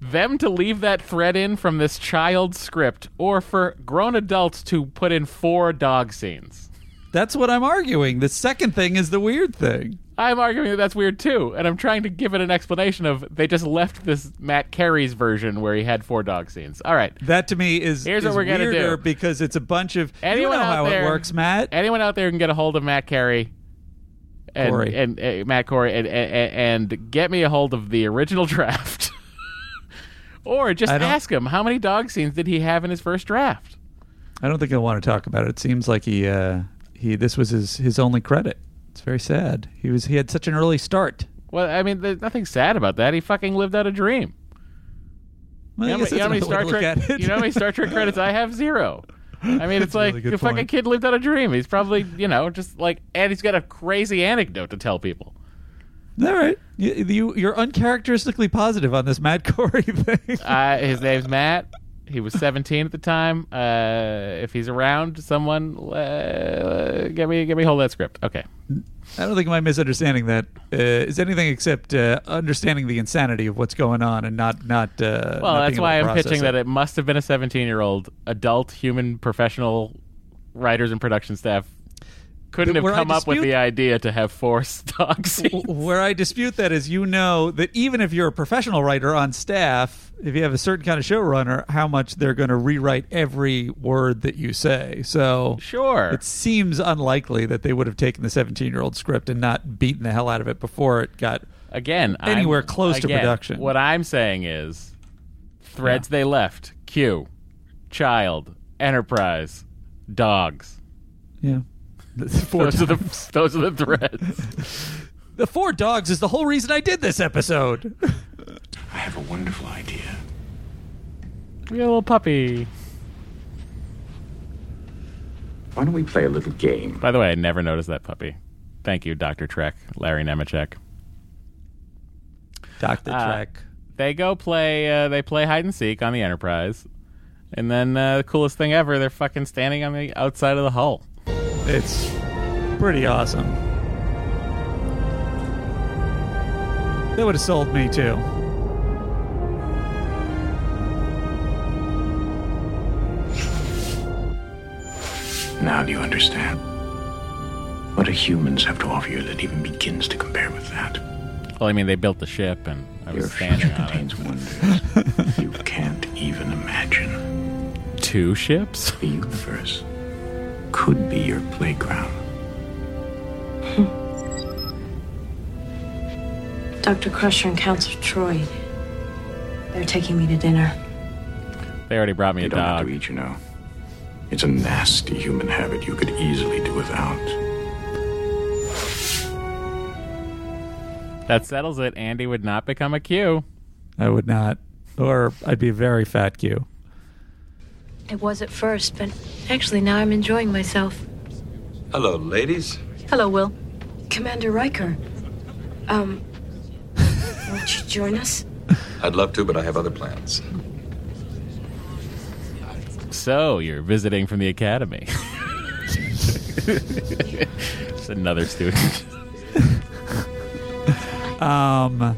Them to leave that thread in from this child script, or for grown adults to put in four dog scenes? That's what I'm arguing. The second thing is the weird thing. I'm arguing that that's weird too, and I'm trying to give it an explanation of they just left this Matt Carey's version where he had four dog scenes. All right, That to me is Here's is what we're gonna do. because it's a bunch of anyone you know out how there it works, Matt. Anyone out there can get a hold of Matt Carey. And, Corey. and uh, Matt Corey and, and and get me a hold of the original draft, or just I don't- ask him how many dog scenes did he have in his first draft. I don't think he'll want to talk about it. It seems like he uh, he this was his his only credit. It's very sad. He was he had such an early start. Well, I mean, there's nothing sad about that. He fucking lived out a dream. Well, you, I know, guess many- you know how many another way Star look Trek? at it. You know how many Star Trek credits I have? Zero. I mean, it's That's a like really good the fucking point. kid lived out a dream. He's probably, you know, just like, and he's got a crazy anecdote to tell people. All right, you, you you're uncharacteristically positive on this Matt Corey thing. Uh, his name's Matt. He was 17 at the time. Uh, if he's around, someone uh, get me get me hold that script. Okay. I don't think my misunderstanding that uh, is anything except uh, understanding the insanity of what's going on and not not. Uh, Well, not that's why I'm pitching it. that it must have been a 17 year old adult human professional writers and production staff couldn't have come up with the idea to have four dog scenes. Where I dispute that is, you know that even if you're a professional writer on staff, if you have a certain kind of showrunner, how much they're going to rewrite every word that you say. So sure, it seems unlikely that they would have taken the 17 year old script and not beaten the hell out of it before it got Again, I'm- anywhere close to production. What I'm saying is threads they left Q, child, enterprise, dogs. Yeah. Four those, are the, those are the threads. The four dogs is the whole reason I did this episode. I have a wonderful idea. We got a little puppy. Why don't we play a little game? By the way, I never noticed that puppy. Thank you, Dr. Trek, Larry Nemecek. Dr. Uh, Trek. They go play. Uh, they play hide and seek on the Enterprise. And then uh, the coolest thing ever, they're fucking standing on the outside of the hull. It's pretty awesome. That would have sold me too. Now do you understand? What do humans have to offer you that even begins to compare with that? Well, I mean, they built the ship, and I was Your standing future on contains it. wonders you can't even imagine. Two ships? The universe could be your playground. Hmm. Dr. Crusher and Counselor Troi. They're taking me to dinner. They already brought me You a don't have dog. to eat, you know. It's a nasty human habit you could easily do without. That settles it. Andy would not become a Q. I would not, or I'd be a very fat Q. It was at first, but actually now I'm enjoying myself. Hello, ladies. Hello, Will. Commander Riker. Um, won't you join us? I'd love to, but I have other plans. So you're visiting from the academy. Just another student. Um,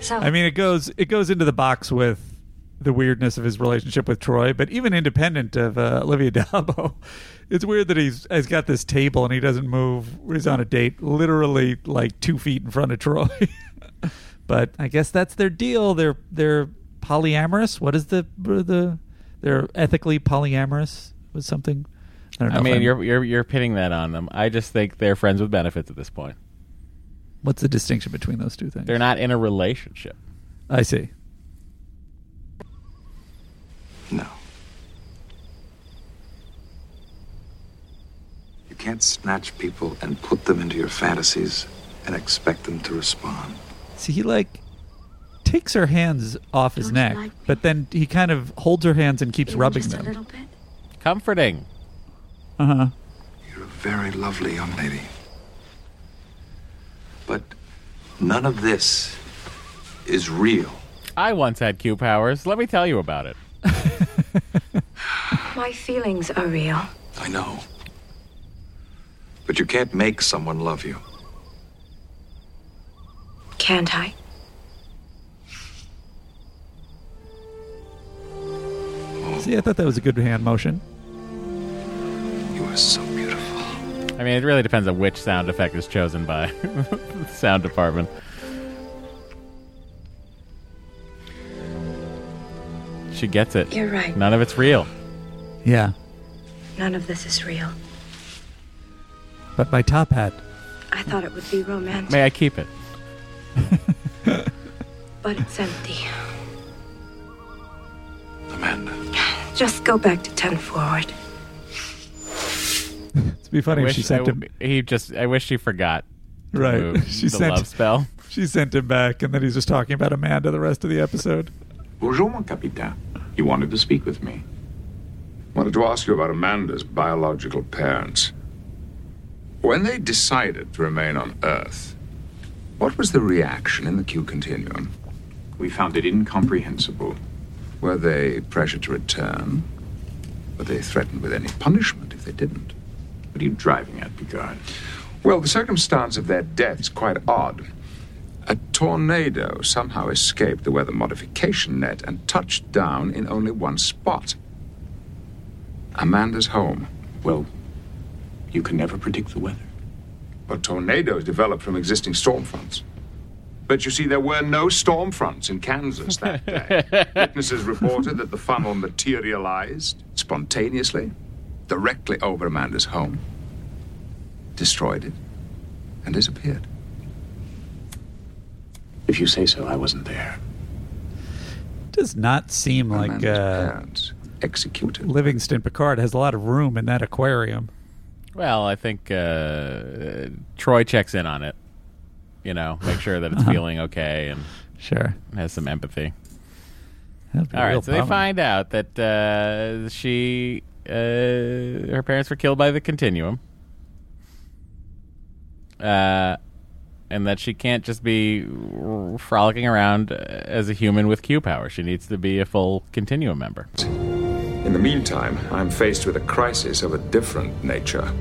So- I mean, it goes it goes into the box with the weirdness of his relationship with Troi, but even independent of uh, Olivia d'Abo, it's weird that he's has got this table and he doesn't move. He's on a date, literally like two feet in front of Troi. but I guess that's their deal. They're they're polyamorous. What is the the they're ethically polyamorous was something. I don't know. I mean, you're you're you're pitting that on them. I just think they're friends with benefits at this point. what's the distinction between those two things? They're not in a relationship. I see. No. You can't snatch people and put them into your fantasies and expect them to respond. See, he like takes her hands off his Don't you neck, like but then he kind of holds her hands and keeps rubbing Just a little bit. Comforting. Uh huh. You're a very lovely young lady. But none of this is real. I once had Q powers. Let me tell you about it. My feelings are real. I know. But you can't make someone love you. Can't I? Oh. See, I thought that was a good hand motion. You are so beautiful. I mean, it really depends on which sound effect is chosen by the sound department. She gets it. You're right. None of it's real. Yeah, None of this is real. but my top hat. I thought it would be romantic, May I keep it? but it's empty. Amanda. Just go back to 10 forward. It'd be funny I if she sent I- him. He just. I wish she forgot. Right, move she the sent love spell. She sent him back, and then he's just talking about Amanda the rest of the episode. Bonjour, mon capitaine. You wanted to speak with me. Wanted to ask you about Amanda's biological parents. When they decided to remain on Earth, what was the reaction in the Q continuum? We found it incomprehensible. Were they pressured to return? Were they threatened with any punishment if they didn't? What are you driving at, Picard? Well, the circumstance of their death's quite odd. A tornado somehow escaped the weather modification net and touched down in only one spot Amanda's home. Well, you can never predict the weather. But tornadoes develop from existing storm fronts. But you see, there were no storm fronts in Kansas that day. Witnesses reported that the funnel materialized spontaneously, directly over Amanda's home, destroyed it, and disappeared. If you say so, I wasn't there. Does not seem like Amanda's uh, executed. Livingston Picard has a lot of room in that aquarium. Well, I think uh, Troi checks in on it. You know, make sure that it's Uh-huh. feeling okay and Sure. has some empathy. That'd be a All real right, so they find out that uh, she, uh, her parents were killed by the Continuum, uh, and that she can't just be frolicking around as a human with Q power. She needs to be a full Continuum member. In the meantime, I'm faced with a crisis of a different nature.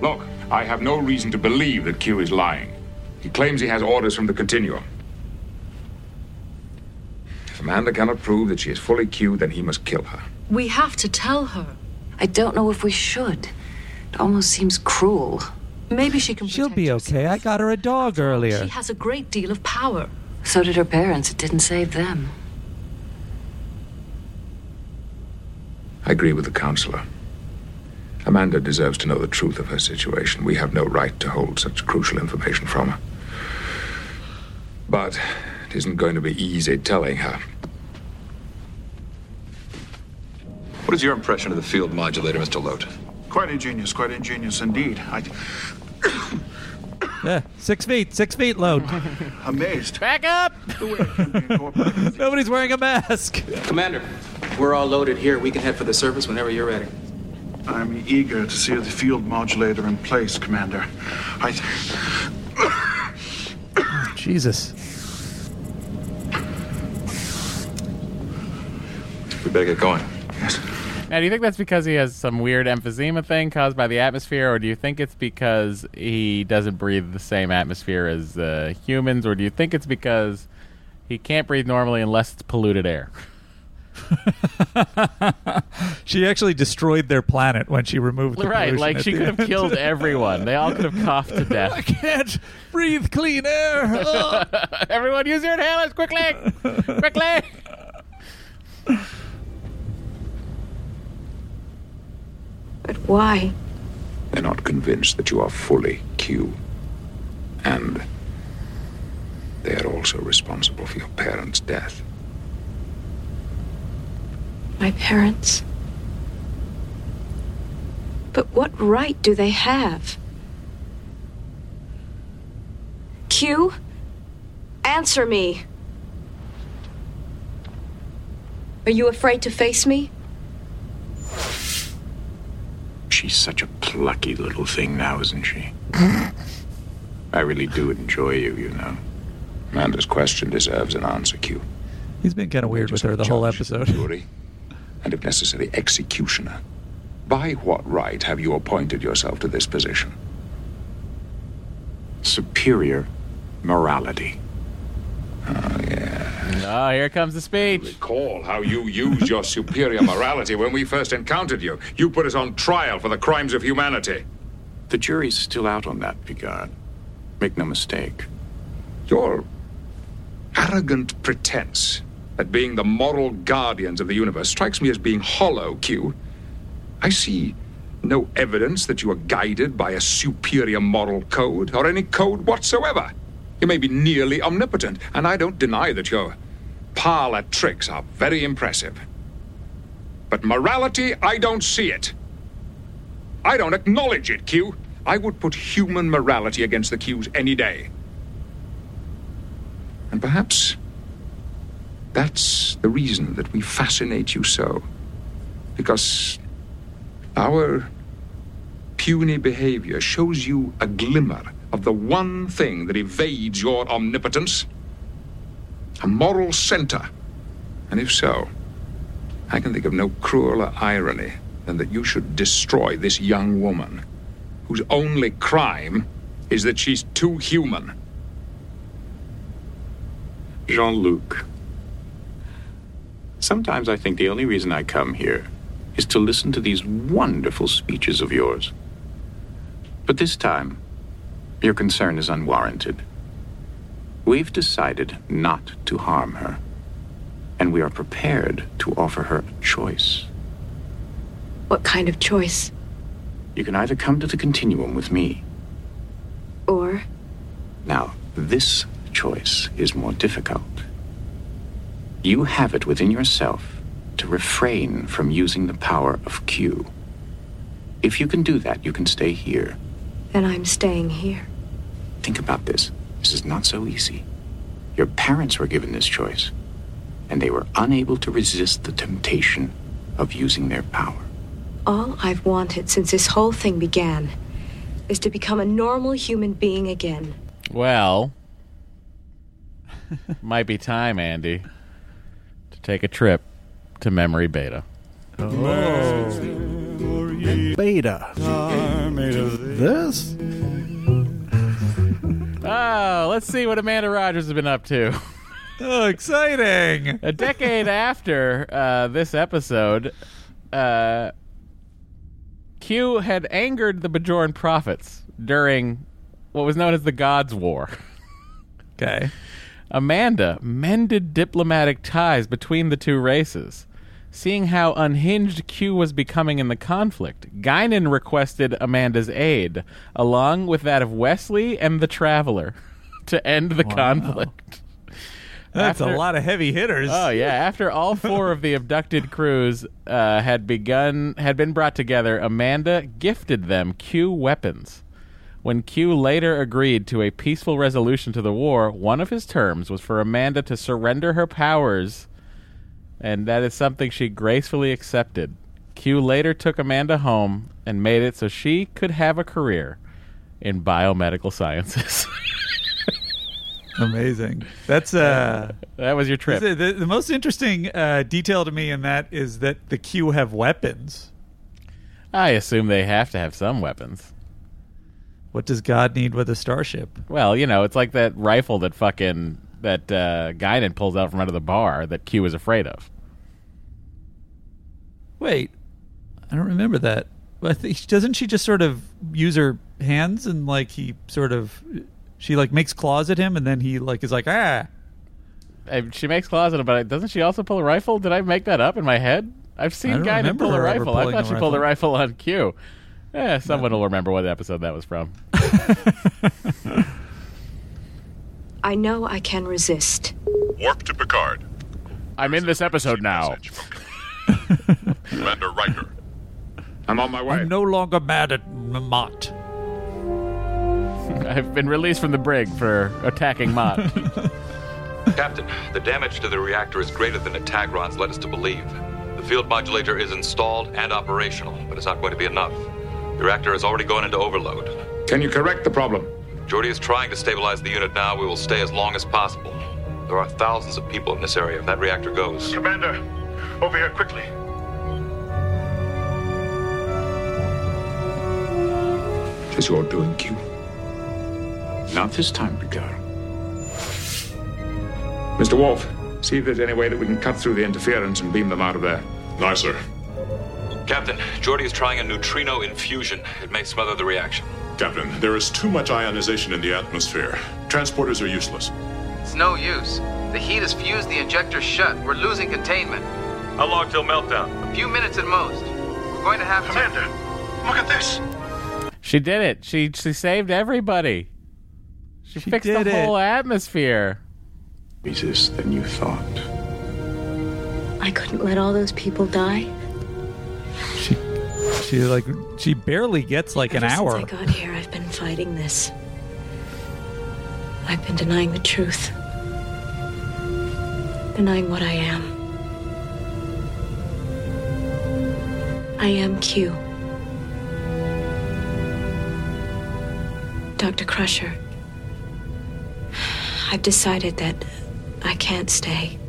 Look, I have no reason to believe that Q is lying. He claims he has orders from the Continuum. If Amanda cannot prove that she is fully Q, then he must kill her. We have to tell her. I don't know if we should. It almost seems cruel. Maybe she can. She'll be okay. I got her a dog earlier. She has a great deal of power. So did her parents. It didn't save them. I agree with the counselor. Amanda deserves to know the truth of her situation. We have no right to hold such crucial information from her. But it isn't going to be easy telling her. What is your impression of the field modulator, Mr. Lote? Quite ingenious, quite ingenious indeed. I. Yeah, six feet, six feet load. Amazed. Back up! Nobody's wearing a mask. Commander, we're all loaded here. We can head for the surface whenever you're ready. I'm eager to see the field modulator in place, Commander. I. Oh, Jesus. We better get going. Now, do you think that's because he has some weird emphysema thing caused by the atmosphere, or do you think it's because he doesn't breathe the same atmosphere as uh, humans, or do you think it's because he can't breathe normally unless it's polluted air? she actually destroyed their planet when she removed the right, like she could have killed everyone. They all could have coughed to death. I can't breathe clean air. Everyone, use your inhalers quickly, quickly. But why? They're not convinced that you are fully Q. And they are also responsible for your parents' death. My parents? But what right do they have? Q? Answer me. Are you afraid to face me? She's such a plucky little thing now, isn't she? I really do enjoy you, you know. Amanda's question deserves an answer, Q. He's been kind of weird with her the whole episode. Jury, and if necessary, executioner. By what right have you appointed yourself to this position? Superior morality. Oh, yeah. Oh, here comes the speech. Recall how you used your superior morality when we first encountered you. You put us on trial for the crimes of humanity. The jury's still out on that, Picard. Make no mistake. Your arrogant pretense at being the moral guardians of the universe strikes me as being hollow, Q. I see no evidence that you are guided by a superior moral code or any code whatsoever. You may be nearly omnipotent, and I don't deny that your parlor tricks are very impressive. But morality, I don't see it. I don't acknowledge it, Q. I would put human morality against the Q's any day. And perhaps that's the reason that we fascinate you so. Because our puny behavior shows you a glimmer of the one thing that evades your omnipotence a moral center. And if so, I can think of no crueler irony than that you should destroy this young woman whose only crime is that she's too human. Jean Luc. Sometimes I think the only reason I come here is to listen to these wonderful speeches of yours. But this time, your concern is unwarranted. We've decided not to harm her, and we are prepared to offer her a choice. What kind of choice? You can either come to the continuum with me. Or Now, this choice is more difficult. You have it within yourself to refrain from using the power of Q. If you can do that, you can stay here. then I'm staying here. Think about this. This is not so easy. Your parents were given this choice, and they were unable to resist the temptation of using their power. All I've wanted since this whole thing began is to become a normal human being again. Well, might be time, Andy, to take a trip to Memory Beta. Oh, Beta. This? Oh, let's see what Amanda Rogers has been up to. Oh, exciting! A decade after uh, this episode, uh, Q had angered the Bajoran prophets during what was known as the Gods' War. Okay. Amanda mended diplomatic ties between the two races. Seeing how unhinged Q was becoming in the conflict, Guinan requested Amanda's aid, along with that of Wesley and the Traveler, to end the Wow. conflict. That's After- a lot of heavy hitters. Oh yeah! After all four of the abducted crews uh, had begun had been brought together, Amanda gifted them Q weapons. When Q later agreed to a peaceful resolution to the war, one of his terms was for Amanda to surrender her powers, and that is something she gracefully accepted. Q later took Amanda home and made it so she could have a career in biomedical sciences. Amazing. That's uh that was your trip. The, the, the most interesting uh, detail to me in that is that the Q have weapons. I assume they have to have some weapons. What does God need with a starship? Well, you know, it's like that rifle that fucking that uh, Guinan pulls out from under the bar that Q is afraid of. Wait, I don't remember that. I think doesn't she just sort of use her hands and like he sort of she like makes claws at him and then he like is like ah. Uh, She makes claws at him, but doesn't she also pull a rifle? Did I make that up in my head? I've seen Guinan pull a rifle. I thought she pulled a rifle. rifle on Q. Yeah, someone will remember what episode that was from. I know I can resist. Warp to Picard. I'm in this episode now. Commander Riker. I'm on my way. I'm no longer mad at M- Mott. I've been released from the brig for attacking Mott. Captain, the damage to the reactor is greater than the Tagran's led us to believe. The field modulator is installed and operational, but it's not going to be enough. The reactor has already gone into overload. Can you correct the problem? Geordi is trying to stabilize the unit now. We will stay as long as possible. There are thousands of people in this area if that reactor goes. Commander, over here quickly. It is your doing, Q. Not this time, Picard. Mr. Worf, see if there's any way that we can cut through the interference and beam them out of there. Aye, sir. Captain, Geordi is trying a neutrino infusion. It may smother the reaction. Captain, there is too much ionization in the atmosphere. Transporters are useless. It's no use. The heat has fused the injector shut. We're losing containment. How long till meltdown? A few minutes at most. We're going to have to. Commander, look at this. she did it. She she saved everybody. She, fixed the it. whole atmosphere. Jesus than you thought. I couldn't let all those people die. She she like she barely gets like an hour. Since I got here, I've been fighting this. I've been denying the truth, denying what I am. I am Q. Dr. Crusher. I've decided that I can't stay.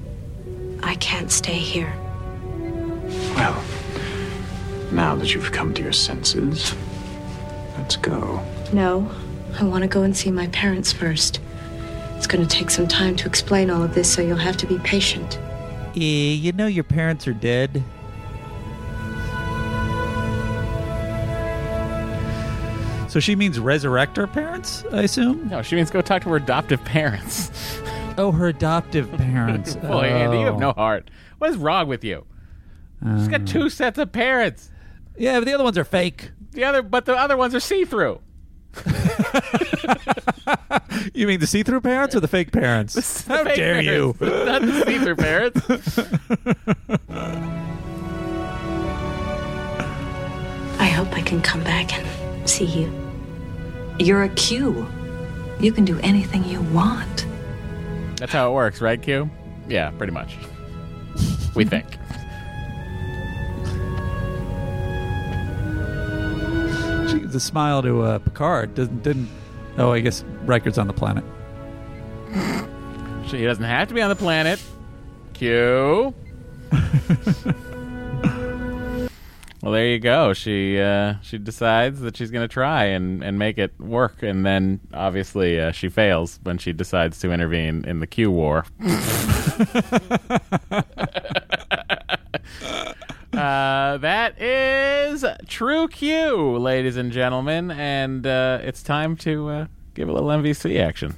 I can't stay here. Well, now that you've come to your senses, let's go. No, I want to go and see my parents first. It's going to take some time to explain all of this, so you'll have to be patient. Eh, you know your parents are dead. So she means resurrect her parents, I assume? No, she means go talk to her adoptive parents. Oh, her adoptive parents. Boy, Andy, you have Oh. no heart. What is wrong with you? She's got two sets of parents. Yeah, but the other ones are fake. The other, but the other ones are see-through. You mean the see-through parents or the fake parents? How Fake dare you? Not the see-through parents. I hope I can come back and see you. You're a Q. You can do anything you want. That's how it works, right, Q? Yeah, pretty much. We think. A smile to uh, Picard. Doesn't didn't. Oh, I guess Riker's on the planet. She doesn't have to be on the planet. Q. Well, there you go. She uh, she decides that she's going to try and, and make it work, and then obviously uh, she fails when she decides to intervene in the Q war. uh, that is True Q, ladies and gentlemen, and uh, it's time to uh, give a little MVC action.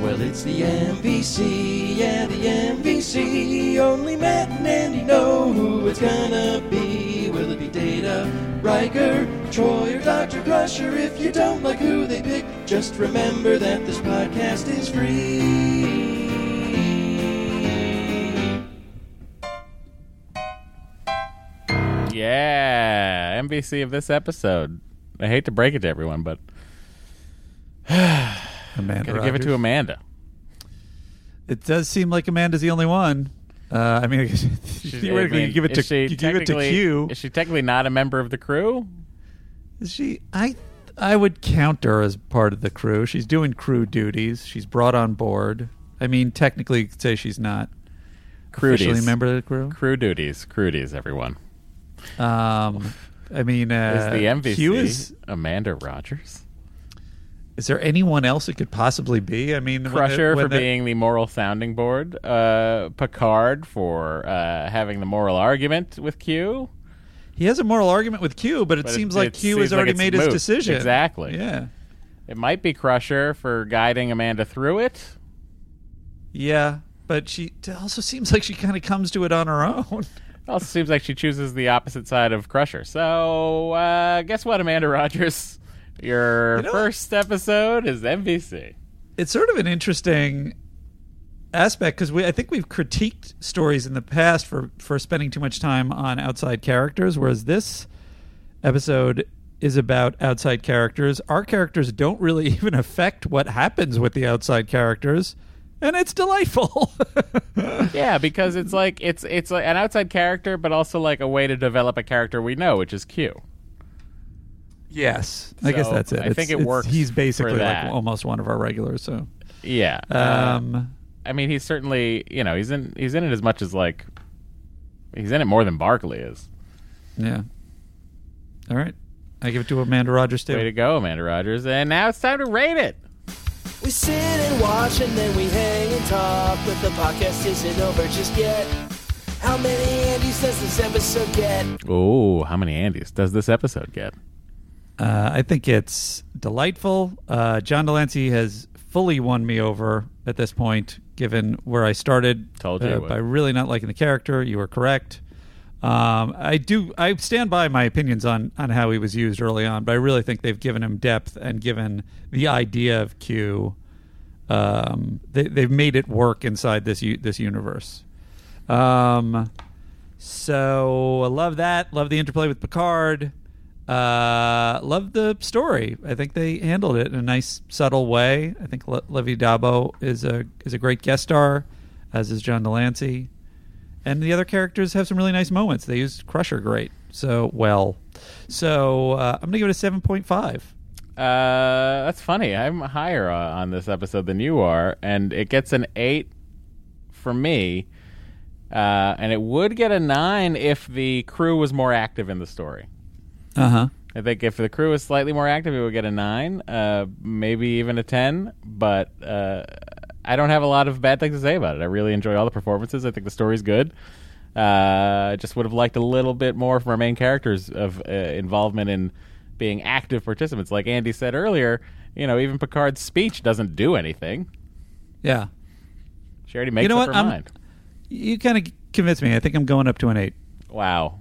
Well, it's the MVC, yeah, the MVC. Only Matt and Andy know who it's gonna be. Riker, Troi, or Dr. Crusher? If you don't like who they pick, just remember that this podcast is free. Yeah, MVC of this episode. I hate to break it to everyone, but Amanda gotta give it to Amanda. It does seem like Amanda's the only one. Uh, I mean, theoretically, I mean, you give it to she you give it to Q. Is she technically not a member of the crew? Is she? I I would count her as part of the crew. She's doing crew duties. She's brought on board. I mean, technically, you could say she's not crew officially a member of the crew. Crew duties. crew duties, everyone. Um, I mean, uh, is the MVC Q is. Amanda Rogers? Is there anyone else it could possibly be? I mean, when the- Crusher when for the- being the moral sounding board. Uh, Picard for uh, having the moral argument with Q. He has a moral argument with Q, but it But seems it- like it Q seems has already it's made his decision. Exactly. Yeah. It might be Crusher for guiding Amanda through it. Yeah, but she also seems like she kind of comes to it on her own. Also seems like she chooses the opposite side of Crusher. So uh, guess what, Amanda Rogers? Your You know first episode is MVC. it's sort of an interesting aspect because we I think we've critiqued stories in the past for for spending too much time on outside characters, whereas this episode is about outside characters. Our characters don't really even affect what happens with the outside characters, and it's delightful. yeah, because it's like it's it's like an outside character, but also like a way to develop a character we know, which is Q. yes, I guess that's it. I It's- think it works He's basically like almost one of our regulars. So Yeah. Um, Uh, I mean, he's certainly you know he's in he's in it as much as like he's in it more than Barkley is. yeah. All right, I give it to Amanda Rogers too. Way to go, Amanda Rogers! And now it's time to rate it. We sit and watch and then we hang and talk, but the podcast isn't over just yet. How many Andys does this episode get? Oh, how many Andys does this episode get? Uh, I think it's delightful. Uh, John de Lancie has fully won me over at this point, given where I started. Told you uh, by really not liking the character. You were correct. Um, I do. I stand by my opinions on on how he was used early on, but I really think they've given him depth and given the idea of Q. Um, they, they've made it work inside this u- this universe. Um, so I love that. Love the interplay with Picard. Uh, love the story. I think they handled it in a nice, subtle way. I think Le- Olivia d'Abo is a is a great guest star, as is John de Lancie, and the other characters have some really nice moments. They used Crusher great, so well. So uh, I'm gonna give it a seven point five. Uh, that's funny. I'm higher uh, on this episode than you are, and it gets an eight for me. Uh, and it would get a nine if the crew was more active in the story. Uh huh. I think if the crew was slightly more active, it would get a nine, uh, maybe even a ten. But uh, I don't have a lot of bad things to say about it. I really enjoy all the performances. I think the story's good. Uh, I just would have liked a little bit more from our main characters of uh, involvement in being active participants. Like Andy said earlier, you know, even Picard's speech doesn't do anything. Yeah. She already makes you know up what? her I'm- mind. You kind of convinced me. I think I'm going up to an eight. Wow.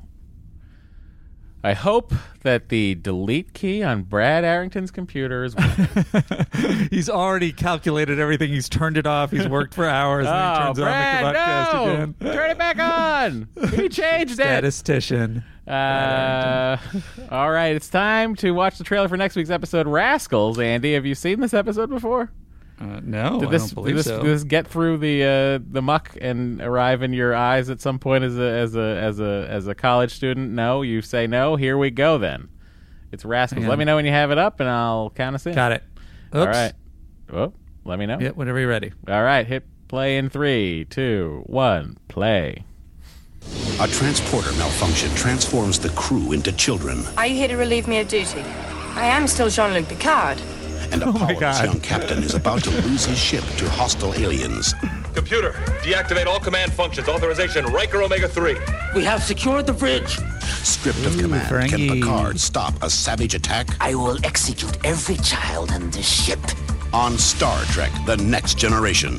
I hope that the delete key on Brad Arrington's computer is He's already calculated everything. He's turned it off. He's worked for hours. and Oh, he turns Brad, on the podcast no! again. Turn it back on. He changed it. Statistician. Uh, all right, it's time to watch the trailer for next week's episode, Rascals. Andy, have you seen this episode before? Uh, no, Did I this, don't believe did this, so. did this get through the uh, the muck and arrive in your eyes at some point as a as a as a as a college student? No, you say no. Here we go then. It's Rascals. Let me know when you have it up, and I'll count us in. Got it. All Oops. right. Oh, Let me know. Yeah, whenever you're ready. All right, hit play in three, two, one, play. A transporter malfunction transforms the crew into children, Are you here to relieve me of duty? I am still Jean-Luc Picard. And a powerless young captain is about to lose his ship to hostile aliens. Computer, deactivate all command functions. Authorization Riker Omega 3. We have secured the bridge. Stripped of command, can Ferengi. Picard stop a savage attack? I will execute every child on this ship. On Star Trek The Next Generation.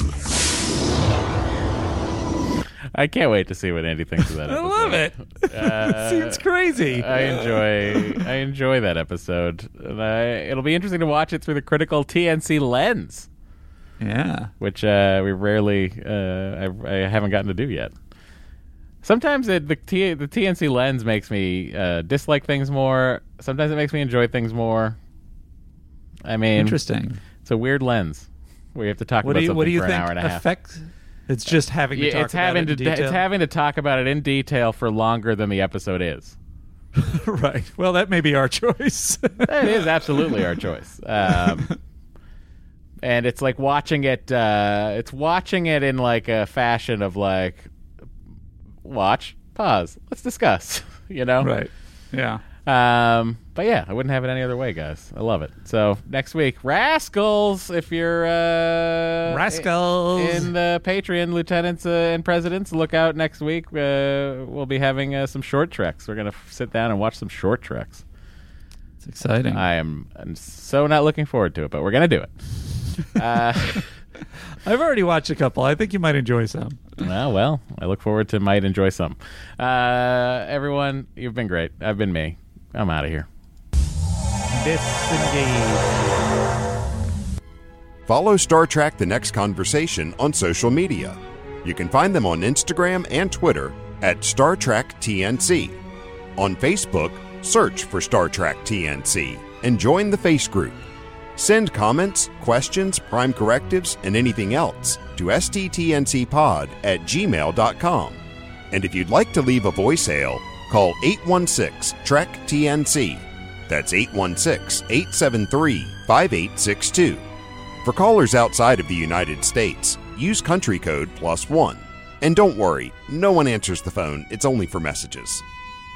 I can't wait to see what Andy thinks of that. I Episode. love it. Uh, Seems crazy. I enjoy. I enjoy that episode. And I, it'll be interesting to watch it through the critical TNC lens. Yeah, which uh, we rarely. Uh, I, I haven't gotten to do yet. Sometimes it, the T, the TNC lens makes me uh, dislike things more. Sometimes it makes me enjoy things more. I mean, Interesting. It's a weird lens where you have to talk What about do you something what do you for think an hour and a half. It's just having to Yeah, talk it's about having it in to detail. it's having to talk about it in detail for longer than the episode is. right. Well, that may be our choice. it is absolutely our choice. Um, and it's like watching it. Uh, it's watching it in like a fashion of like, watch, pause, let's discuss. You know, Right. Yeah. Um, but yeah, I wouldn't have it any other way, guys. I love it. So next week, Rascals. If you're uh, Rascals. in the Patreon, lieutenants uh, and presidents, look out next week. Uh, we'll be having uh, some short treks. We're gonna f- sit down and watch some short treks. It's exciting. I am. I'm so not looking forward to it, but we're gonna do it. Uh, I've already watched a couple. I think you might enjoy some. well, well, I look forward to might enjoy some. Uh, everyone, you've been great. I've been me. I'm out of here. Follow Star Trek The Next Conversation on social media. You can find them on Instagram and Twitter at Star Trek TNC. On Facebook, search for Star Trek TNC and join the Face Group. Send comments, questions, prime correctives, and anything else to sttncpod at gmail.com. And if you'd like to leave a voicemail, call 816 Trek TNC. That's 816 873 5862. For callers outside of the United States, use country code plus one. And don't worry, no one answers the phone, it's only for messages.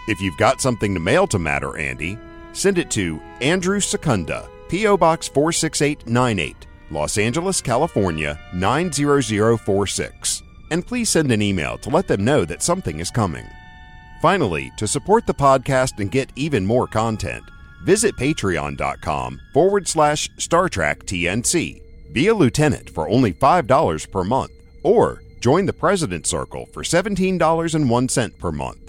If you've got something to mail to Matter Andy, send it to Andrew Secunda, P.O. Box 46898, Los Angeles, California 90046. And please send an email to let them know that something is coming. Finally, to support the podcast and get even more content, visit patreon.com forward slash Star Trek TNC. Be a lieutenant for only $5 per month, or join the President's Circle for $17.01 per month.